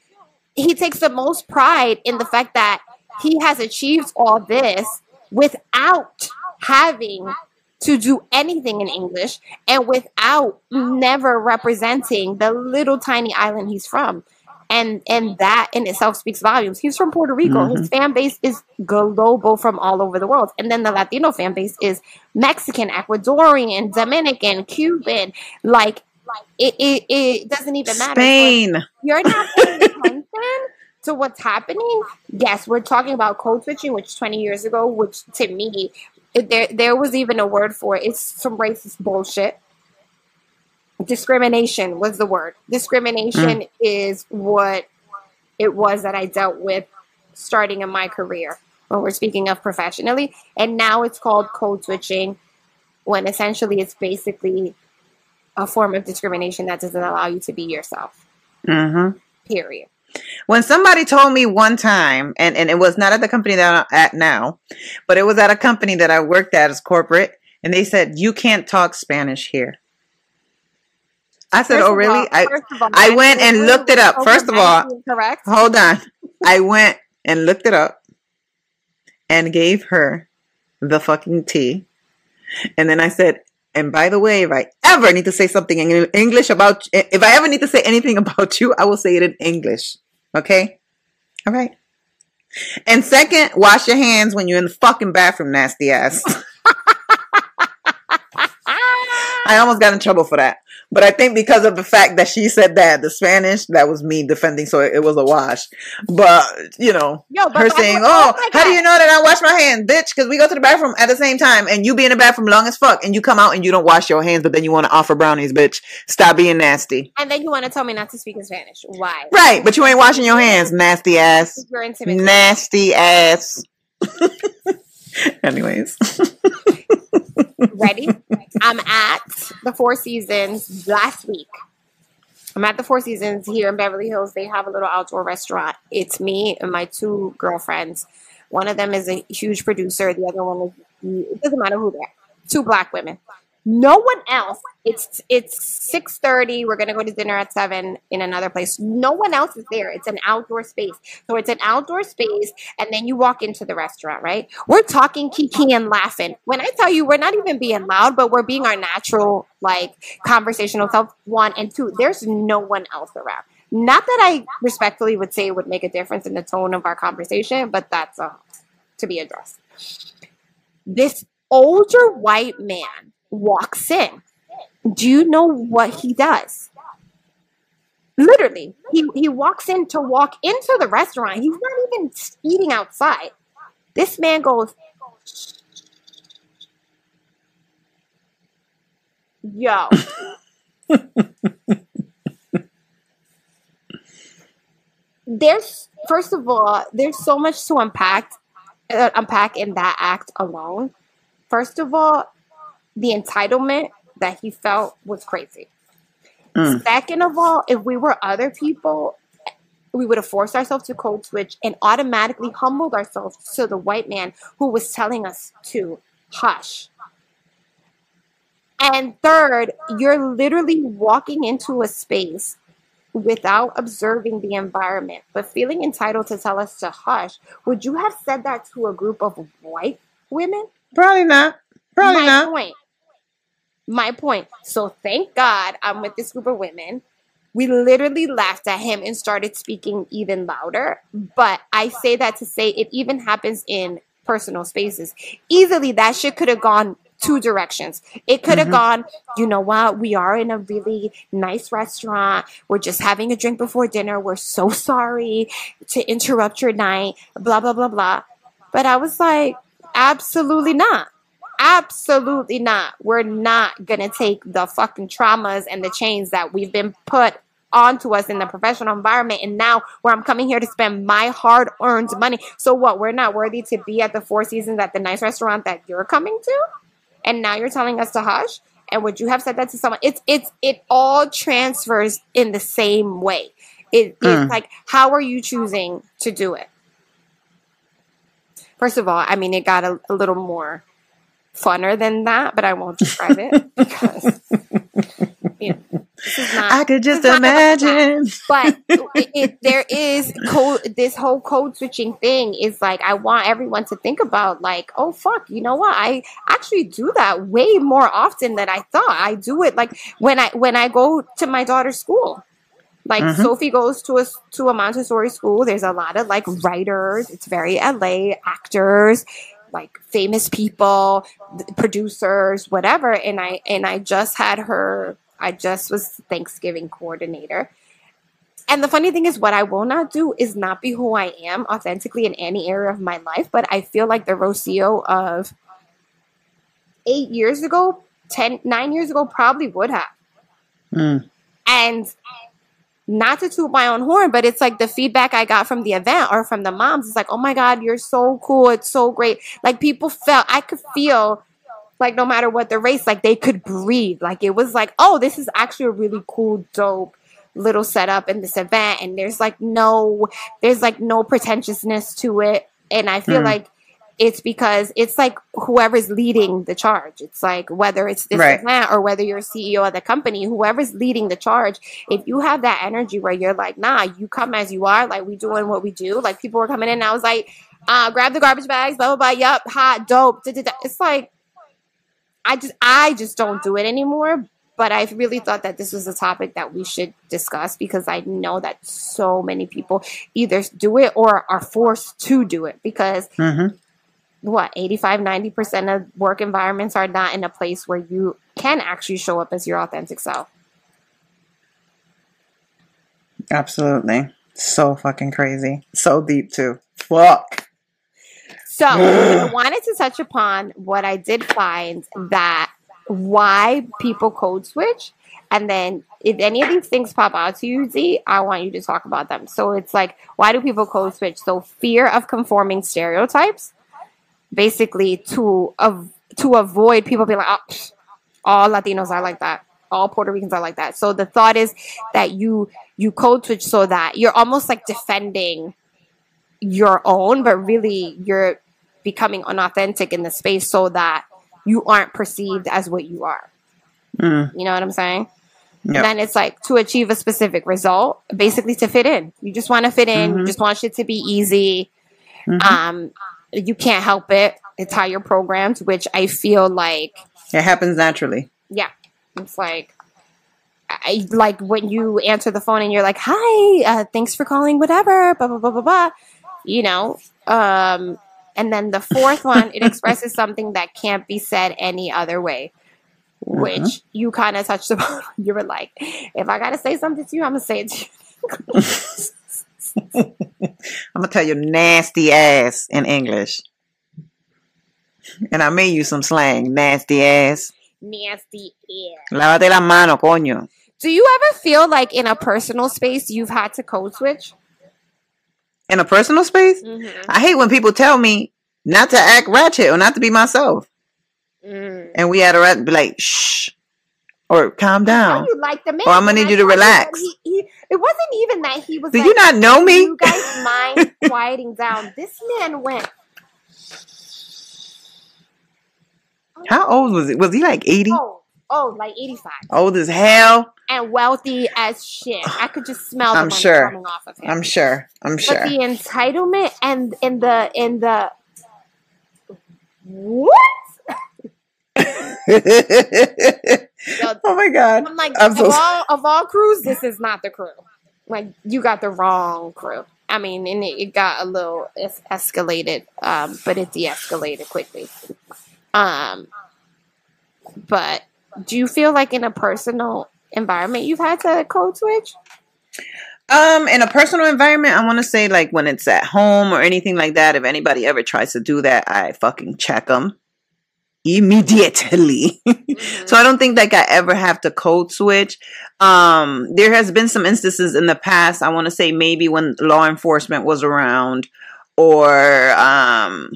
he takes the most pride in the fact that he has achieved all this without having to do anything in english and without never representing the little tiny island he's from. And and that in itself speaks volumes. He's from puerto rico. His mm-hmm. fan base is global from all over the world. And then the latino fan base is mexican ecuadorian dominican cuban. Like it, it, it doesn't even matter. Spain. you're not paying attention to what's happening. Yes, we're talking about code switching, which 20 years ago, which to me, there there was even a word for it. It's some racist bullshit. Discrimination was the word. Discrimination is what it was that I dealt with starting in my career. when we're speaking of professionally. And now it's called code switching, when essentially it's basically a form of discrimination that doesn't allow you to be yourself. Mm-hmm. Period. When somebody told me one time, and, and it was not at the company that I'm at now, but it was at a company that I worked at as corporate, and they said, You can't talk Spanish here. I said, First Oh, really? all- I, all, I went and looked it up. First of all- correct. hold on. I went and looked it up and gave her the fucking tea. And then I said, and by the way, if I ever need to say something in English about, if I ever need to say anything about you, I will say it in English. Okay? All right. And second, wash your hands when you're in the fucking bathroom, nasty ass. I almost got in trouble for that. But I think because of the fact that she said that, the Spanish, that was me defending, so it, was a wash. But, you know, Yo, but her saying, the- oh, oh how do you know that I wash my hands, bitch? Because we go to the bathroom at the same time, and you be in the bathroom long as fuck, and you come out and you don't wash your hands, but then you want to offer brownies, bitch. Stop being nasty. And then you want to tell me not to speak in Spanish. Why? Right, but you ain't washing your hands, nasty ass. You're intimate. Nasty ass. Anyways. Ready? I'm at the Four Seasons last week. I'm at the Four Seasons here in Beverly Hills. They have a little outdoor restaurant. It's me and my two girlfriends. One of them is a huge producer. The other one is it doesn't matter who they're. Two black women. No one else. It's it's six thirty. We're gonna go to dinner at seven in another place. No one else is there. It's an outdoor space. So it's an outdoor space, and then you walk into the restaurant. Right? We're talking, kiki, and laughing. When I tell you, we're not even being loud, but we're being our natural, like conversational self. One and two. There's no one else around. Not that I respectfully would say it would make a difference in the tone of our conversation, but that's uh, to be addressed. This older white man walks in. Do you know what he does? Literally, he, he walks in to walk into the restaurant. He's not even eating outside. This man goes, Yo. there's first of all, there's so much to unpack uh, unpack in that act alone. First of all, the entitlement that he felt was crazy. Mm. Second of all, if we were other people, we would have forced ourselves to code switch and automatically humbled ourselves to the white man who was telling us to hush. And third, you're literally walking into a space without observing the environment, but feeling entitled to tell us to hush. Would you have said that to a group of white women? Probably not. Probably my not. point. My point. So thank God I'm with this group of women. We literally laughed at him and started speaking even louder. But I say that to say it even happens in personal spaces. Easily that shit could have gone two directions. It could have Mhm. gone, you know what, we are in a really nice restaurant. We're just having a drink before dinner. We're so sorry to interrupt your night, blah, blah, blah, blah. But I was like, absolutely not. Absolutely not. We're not going to take the fucking traumas and the chains that we've been put onto us in the professional environment and now where I'm coming here to spend my hard earned money. So what? We're not worthy to be at the Four Seasons at the nice restaurant that you're coming to? And now you're telling us to hush? And would you have said that to someone? It's it's it all transfers in the same way. It, Mm. It's like how are you choosing to do it? First of all, I mean it got a, a little more funner than that, but I won't describe it because you know, this is not I could just It's not like that. imagine. but it, it, there is code this whole code switching thing is like i want everyone to think about like oh fuck you know what i actually do that way more often than i thought i do it like when i when i go to my daughter's school like Mhm. sophie goes to a to a montessori school there's a lot of like writers it's very la actors like famous people producers whatever and i and i just had her i just was thanksgiving coordinator and the funny thing is, what I will not do is not be who I am authentically in any area of my life. But I feel like the Rocio of eight years ago, ten, nine years ago, probably would have. Mm. And not to toot my own horn, but it's like the feedback I got from the event or from the moms. It's like, oh my God, you're so cool. It's so great. Like people felt, I could feel like no matter what the race, like they could breathe. Like it was like, oh, this is actually a really cool, dope little setup in this event. And there's like no, there's like no pretentiousness to it. And I feel mm. like it's because it's like whoever's leading the charge. It's like whether it's this right. event or whether you're CEO of the company, whoever's leading the charge, if you have that energy where you're like, nah, you come as you are, like we doing what we do. Like people were coming in and I was like, uh, grab the garbage bags, blah blah blah, yup, hot, dope. Da, da, da. It's like I just I just don't do it anymore. But I really thought that this was a topic that we should discuss because I know that so many people either do it or are forced to do it because mm-hmm what 85 90% of work environments are not in a place where you can actually show up as your authentic self? Absolutely. So fucking crazy. So deep too. Fuck. So i wanted to touch upon what i did find that why people code switch and then if any of these things pop out to you, Z, I want you to talk about them. So it's like, why do people code switch? So fear of conforming stereotypes basically to av- to avoid people being like, oh, all Latinos are like that, all Puerto Ricans are like that. So the thought is that you you code switch so that you're almost like defending your own, but really you're becoming unauthentic in the space so that you aren't perceived as what you are. Mm. You know what I'm saying? Yep. then it's like to achieve a specific result, basically to fit in. You just want to fit in. Mm-hmm. You just want shit to be easy. Mm-hmm. Um, you can't help it. It's how you're programmed, which I feel like it happens naturally. Yeah, it's like I like when you answer the phone and you're like, "Hi, uh, thanks for calling." Whatever, blah blah blah blah blah. You know, um, and then the fourth one, it expresses something that can't be said any other way, which mm-hmm. you kind of touched upon. You were like, "If I gotta say something to you, I'm gonna say it to you." I'm gonna tell you nasty ass in English. And I may use some slang. Nasty ass. Nasty ass. Lávate la mano, coño. Do you ever feel like in a personal space you've had to code switch? In a personal space? Mm-hmm. I hate when people tell me not to act ratchet or not to be myself. Mm. And we had to be like, shh, or calm down. You like the man, or I'm gonna need you to relax. He, he, it wasn't even that he was. Do like, you not know me? You guys mind quieting down. This man went. How old was it? Was he like eighty? Oh, oh, like eighty-five. Old as hell. And wealthy as shit. I could just smell the I'm money sure. coming off of him. I'm sure. I'm sure. But the entitlement and in the in the what? Oh my god! I'm like, I'm of, all, of all crews, this is not the crew. Like, you got the wrong crew. I mean, and it, it got a little es- escalated, um, but it de-escalated quickly. Um, but do you feel like in a personal environment you've had to code switch? Um, in a personal environment, I want to say like when it's at home or anything like that. If anybody ever tries to do that, I fucking check them immediately. Mm-hmm. so I don't think like I ever have to code switch. Um, there has been some instances in the past. I want to say maybe when law enforcement was around, or um,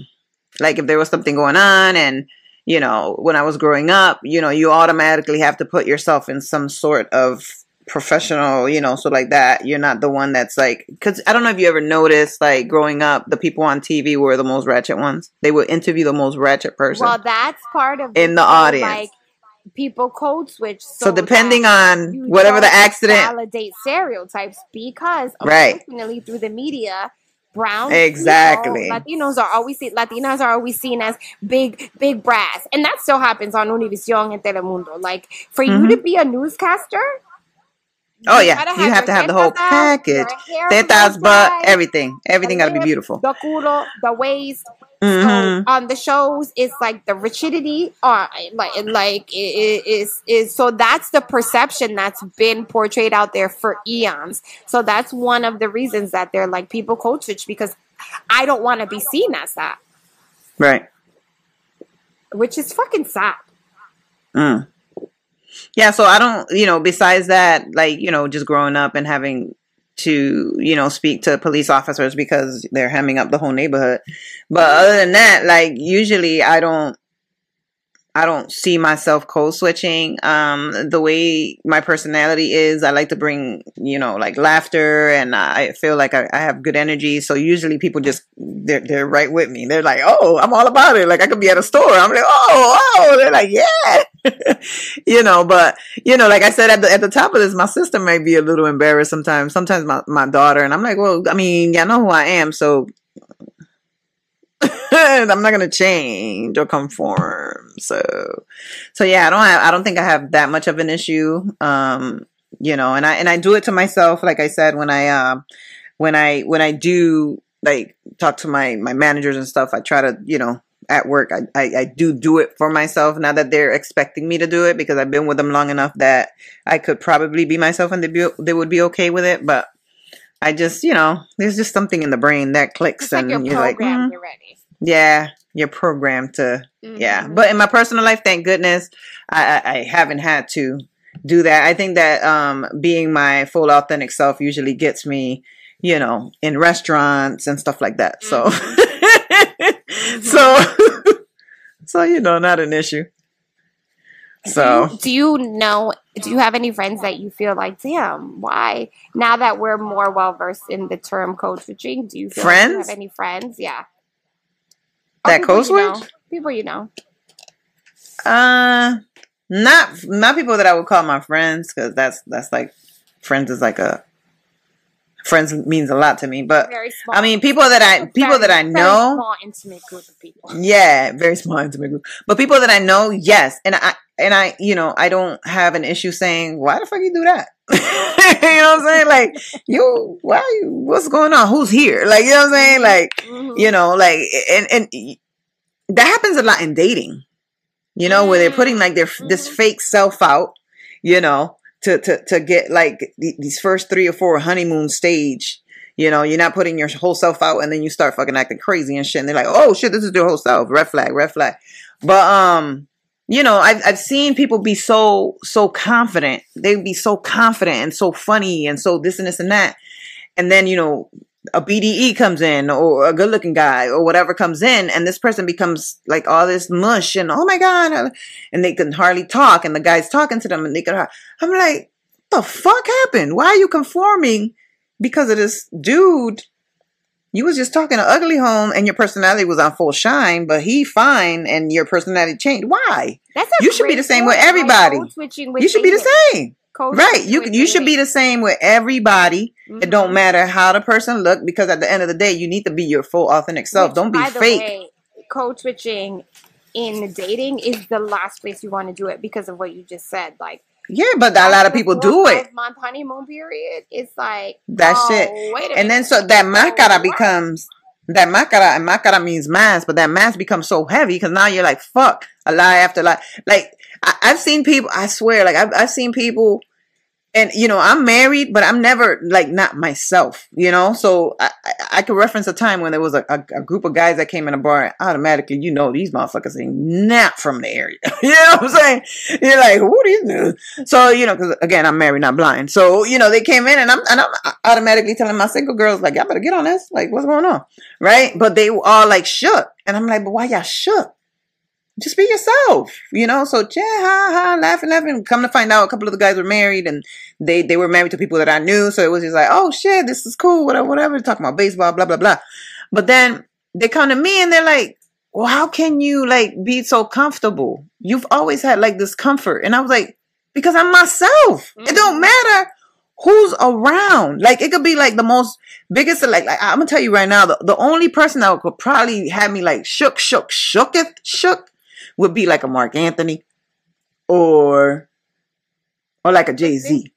like if there was something going on, and you know, when I was growing up, you know, you automatically have to put yourself in some sort of professional, you know, so like that, you're not the one that's like, because I don't know if you ever noticed, like growing up, the people on TV were the most ratchet ones. They would interview the most ratchet person. Well, that's part of in the audience. Like people code switch. So, so depending on whatever the accident, validate stereotypes because right. unfortunately through the media. Brown exactly people, Latinos are always seen, Latinas are always seen as big big brass, and that still happens on Univision and Telemundo. Like for mm-hmm. you to be a newscaster, Oh yeah, you, you have to have the whole package. Tetas, butt, everything. Everything got to be beautiful. The culo, the waist. Mm-hmm. So on the shows, it's like the rigidity, or like like it is is so that's the perception that's been portrayed out there for eons. So that's one of the reasons that they're like people code switch because I don't want to be seen as that. Right. Which is fucking sad. Mm. Yeah, so I don't, you know, besides that, like, you know, just growing up and having to, you know, speak to police officers because they're hemming up the whole neighborhood. But other than that, like, usually I don't I don't see myself code switching. Um, the way my personality is, I like to bring, you know, like laughter and I feel like I, I, have good energy. So usually people just, they're, they're right with me. They're like, Oh, I'm all about it. Like I could be at a store. I'm like, Oh, oh, they're like, yeah, you know, but you know, like I said at the, at the top of this, my sister may be a little embarrassed sometimes, sometimes my, my daughter, and I'm like, well, I mean, y'all know who I am. So I'm not gonna change or conform. So, so yeah, I don't have, I don't think I have that much of an issue. Um, you know, and I and I do it to myself. Like I said, when I uh, when I when I do like talk to my my managers and stuff, I try to you know at work I, I, I do do it for myself now that they're expecting me to do it because I've been with them long enough that I could probably be myself and they be they would be okay with it. But I just you know there's just something in the brain that clicks It's and like you're you're like "Mm, already. yeah you're programmed to yeah Mhm. but in my personal life thank goodness I, I i haven't had to do that i think that um being my full authentic self usually gets me you know in restaurants and stuff like that so Mm-hmm. so so you know not an issue so do you know do you have any friends that you feel like damn why now that we're more well versed in the term code switching do you feel like you Friends? have any friends yeah that code you know. people you know uh not not people that i would call my friends because that's that's like friends is like a friends means a lot to me but I mean, people that I people Very- that I very know, small intimate group of people yeah, very small intimate group. But people that I know, yes, and I and I, you know, I don't have an issue saying why the fuck you do that. you know what I'm saying? Like, you, why? You, what's going on? Who's here? Like, you know what I'm saying? Like, Mhm. you know, like, and and that happens a lot in dating. You know, where they're putting like their this Mhm. fake self out. You know, to to to get like these first three or four honeymoon stage. You know, you're not putting your whole self out, and then you start fucking acting crazy and shit. And they're like, "Oh shit, this is your whole self." Red flag, red flag. But um, you know, I've I've seen people be so so confident. They'd be so confident and so funny and so this and this and that. And then you know, a BDE comes in or a good looking guy or whatever comes in, and this person becomes like all this mush and oh my god, and they can hardly talk, and the guy's talking to them, and they can. I'm like, the fuck happened? Why are you conforming because of this dude? You was just talking to ugly home, and your personality was on full shine, but he fine, and your personality changed. Why? That's a You should be the same with everybody. You should be the same, Code right? You you should be the same with everybody. It don't Mhm. matter how the person look because at the end of the day, you need to be your full authentic self. Which, don't be fake. way, code switching in dating is the last place you want to do it because of what you just said. Like yeah, but a lot of people do it. Month honeymoon period. It's like That oh, shit. Wait And then so that máscara becomes that máscara and máscara means mask, but that mask becomes so heavy because now you're like fuck a lie after lie. Like I, I've seen people, I swear, like I've I've seen people, and you know I'm married, but I'm never like not myself, you know. So I I, I could reference a time when there was a, a, a group of guys that came in a bar, and automatically you know these motherfuckers ain't not from the area. you know what I'm saying? You're like who these niggas? So you know, because again, I'm married, not blind. So you know, they came in, and I'm and I'm automatically telling my single girls like, y'all better get on this. Like, what's going on, right? But they all like shook, and I'm like, but why y'all shook? Just be yourself, you know. So yeah, ha ha, laughing, laughing. Come to find out, a couple of the guys were married, and they they were married to people that I knew. So it was just like, oh shit, this is cool, whatever, whatever. Talking about baseball, blah blah blah. But then they come to me and they're like, well, how can you like be so comfortable? You've always had like this comfort. And I was like, because I'm myself. It don't mm-hmm. matter who's around. Like it could be like the most biggest, like, like I'm gonna tell you right now, the, the only person that could probably have me like shook, shook, shooketh, shook would be like a Marc Anthony or or like a Jay-Z.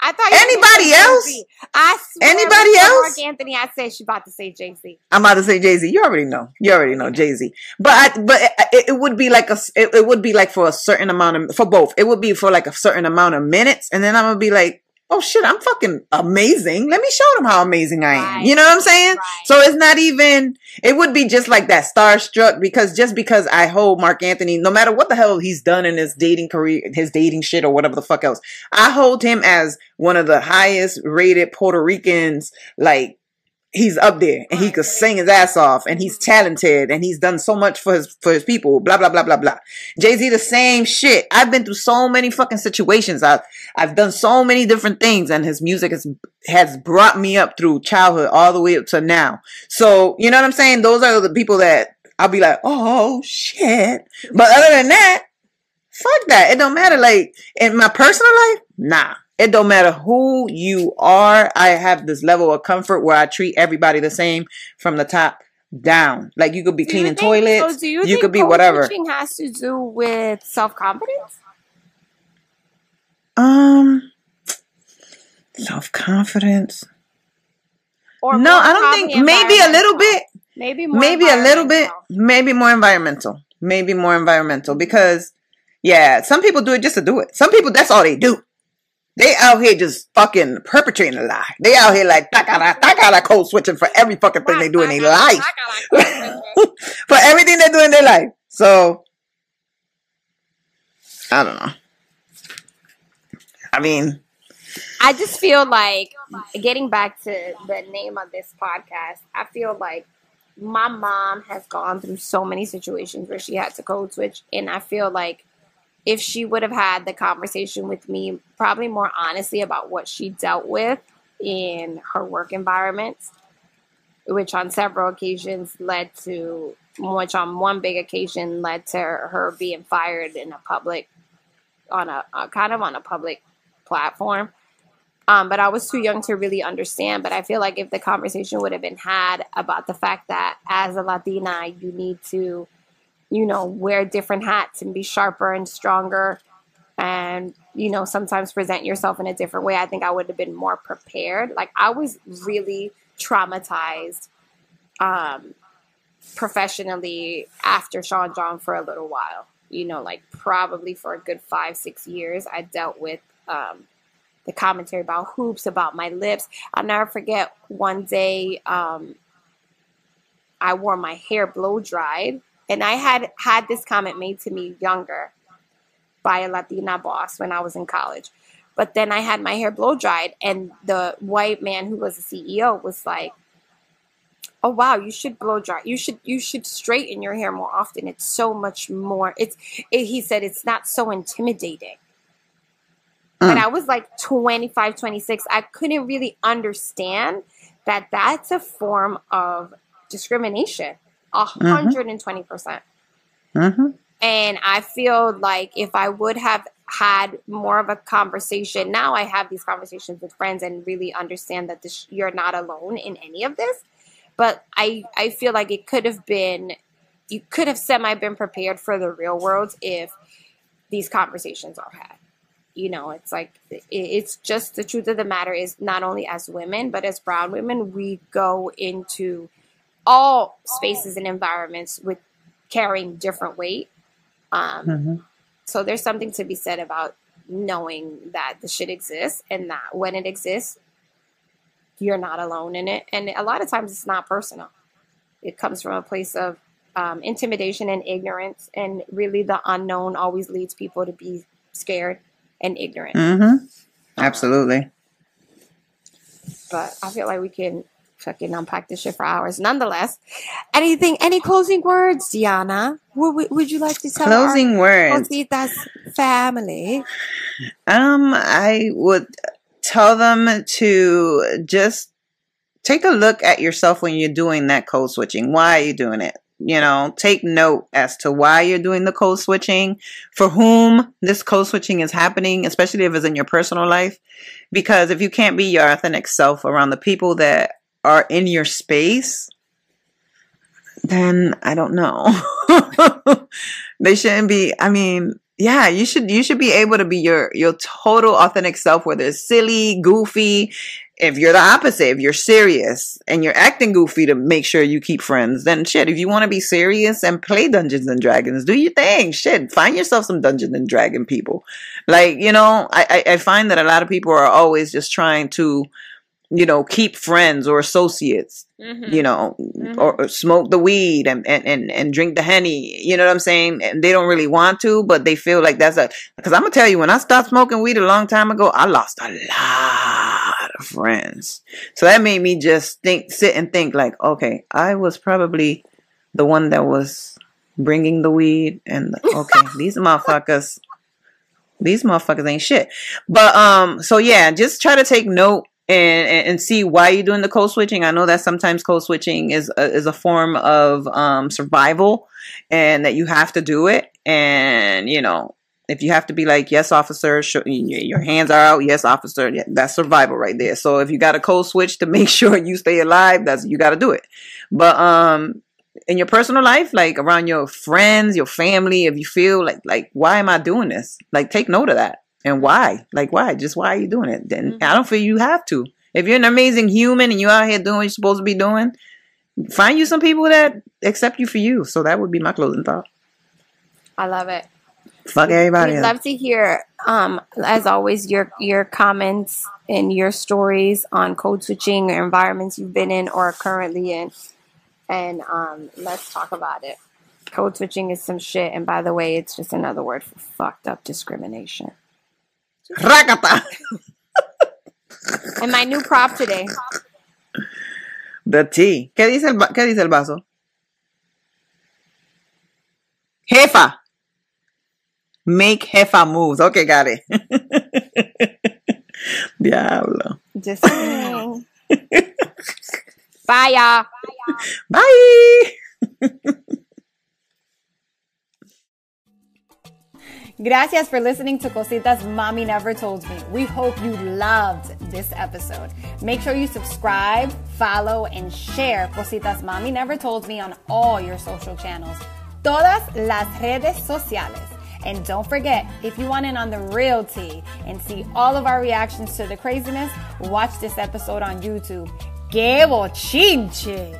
I thought Anybody else? I swear Anybody else? Marc Anthony, I said she about to say Jay Z. I'm about to say Jay Z. You already know. You already know Jay Z. But I, but it, it would be like a it, it would be like for a certain amount of for both. It would be for like a certain amount of minutes, and then I'm gonna be like, oh shit, I'm fucking amazing. Let me show them how amazing I am. Right. You know what I'm saying? Right. So it's not even, it would be just like that starstruck because just because I hold Marc Anthony, no matter what the hell he's done in his dating career, his dating shit or whatever the fuck else, I hold him as one of the highest rated Puerto Ricans, like, He's up there and he could sing his ass off and he's talented and he's done so much for his for his people. Blah blah blah blah blah. Jay Z the same shit. I've been through so many fucking situations. I've I've done so many different things and his music has has brought me up through childhood all the way up to now. So you know what I'm saying? Those are the people that I'll be like, oh shit. But other than that, fuck that. It don't matter. Like in my personal life, nah. It don't matter who you are. I have this level of comfort where I treat everybody the same from the top down. Like you could be Do you cleaning think- toilets. So do you, you think could be whatever. switching has to do with self confidence? Um, self confidence. Or No, I don't think. Maybe a little bit. Maybe more maybe a little bit. Maybe more environmental. Maybe more environmental because, yeah, some people do it just to do it. Some people that's all they do. They out here just fucking perpetrating a lie. They out here like takara takara code switching for every fucking thing they do in their life. for everything they do in their life. So I don't know. I mean, I just feel like getting back to the name of this podcast, I feel like my mom has gone through so many situations where she had to code switch, and I feel like if she would have had the conversation with me, probably more honestly about what she dealt with in her work environments, which on several occasions led to, which on one big occasion led to her being fired in a public, on a, a kind of on a public platform. Um, but I was too young to really understand. But I feel like if the conversation would have been had about the fact that as a Latina, you need to, you know, wear different hats and be sharper and stronger and, you know, sometimes present yourself in a different way, I think I would have been more prepared. Like I was really traumatized um, professionally after Sean John for a little while. You know, like probably for a good five, six years, I dealt with um, the commentary about hoops, about my lips. I'll never forget one day um, I wore my hair blow dried, and I had had this comment made to me younger by a Latina boss when I was in college. But then I had my hair blow dried, and the white man who was the CEO was like, "Oh wow, you should blow dry. You should you should straighten your hair more often. It's so much more. It's it, he said it's not so intimidating." Mm. I was like 25, 26. I couldn't really understand that that's a form of discrimination. A hundred and twenty percent. hmm And I feel like if I would have had more of a conversation, now I have these conversations with friends and really understand that this, you're not alone in any of this. But I, I feel like it could have been, you could have semi been prepared for the real world if these conversations are had. You know, it's like, it's just the truth of the matter is not only as women, but as brown women, we go into all spaces and environments with carrying different weight. Um, hmm so there's something to be said about knowing that the shit exists and that when it exists, you're not alone in it. And a lot of times it's not personal. It comes from a place of um, intimidation and ignorance. And really, the unknown always leads people to be scared and ignorant. hmm Absolutely. But I feel like we can fucking unpack this shit for hours. Nonetheless, anything, any closing words, Diana? Would, would you like to tell Closing our words. Cositas family? Um, I would tell them to just take a look at yourself when you're doing that code switching. Why are you doing it? You know, take note as to why you're doing the code switching, for whom this code switching is happening, especially if it's in your personal life. Because if you can't be your authentic self around the people that are in your space, then I don't know. they shouldn't be, I mean, yeah, you should you should be able to be your your total authentic self, whether it's silly, goofy, if you're the opposite, if you're serious and you're acting goofy to make sure you keep friends, then shit, if you want to be serious and play Dungeons and Dragons, do your thing. Shit, find yourself some Dungeons and Dragon people. Like, you know, I, I, I find that a lot of people are always just trying to, you know, keep friends or associates Mm-hmm. you know, mm-hmm. or, or, smoke the weed and, and, and, and drink the honey. You know what I'm saying? And they don't really want to, but they feel like that's a, cause I'm gonna tell you, when I stopped smoking weed a long time ago, I lost a lot of friends. So that made me just think, sit and think like, okay, I was probably the one that was bringing the weed and okay, these motherfuckers, these motherfuckers ain't shit. But, um, so yeah, just try to take note and, and see why you're doing the code switching. I know that sometimes code switching is a, is a form of um, survival, and that you have to do it. And you know, if you have to be like, yes, officer, sh- your hands are out, yes, officer, yeah, that's survival right there. So if you got a code switch to make sure you stay alive, that's you got to do it. But um, in your personal life, like around your friends, your family, if you feel like like why am I doing this? Like take note of that and why? Like why? Just why are you doing it? Then mm-hmm. I don't feel you have to. If you're an amazing human and you're out here doing what you're supposed to be doing, find you some people that accept you for you. So that would be my closing thought. I love it. Fuck everybody. We'd love to hear, um, as always, your your comments and your stories on code switching or environments you've been in or are currently in, and um, let's talk about it. Code switching is some shit, and by the way, it's just another word for fucked up discrimination. Rakata. and my new prop today. The tea. ¿Qué dice el, qué dice el vaso? Jefa. Make jefa moves. Okay, got it. Diablo. Just kidding. Bye, y'all. Bye. Gracias for listening to Cositas Mommy Never Told Me. We hope you loved this episode. Make sure you subscribe, follow, and share Cositas Mommy Never Told Me on all your social channels. Todas las redes sociales. And don't forget, if you want in on the real tea and see all of our reactions to the craziness, watch this episode on YouTube. ¡Qué bochinche!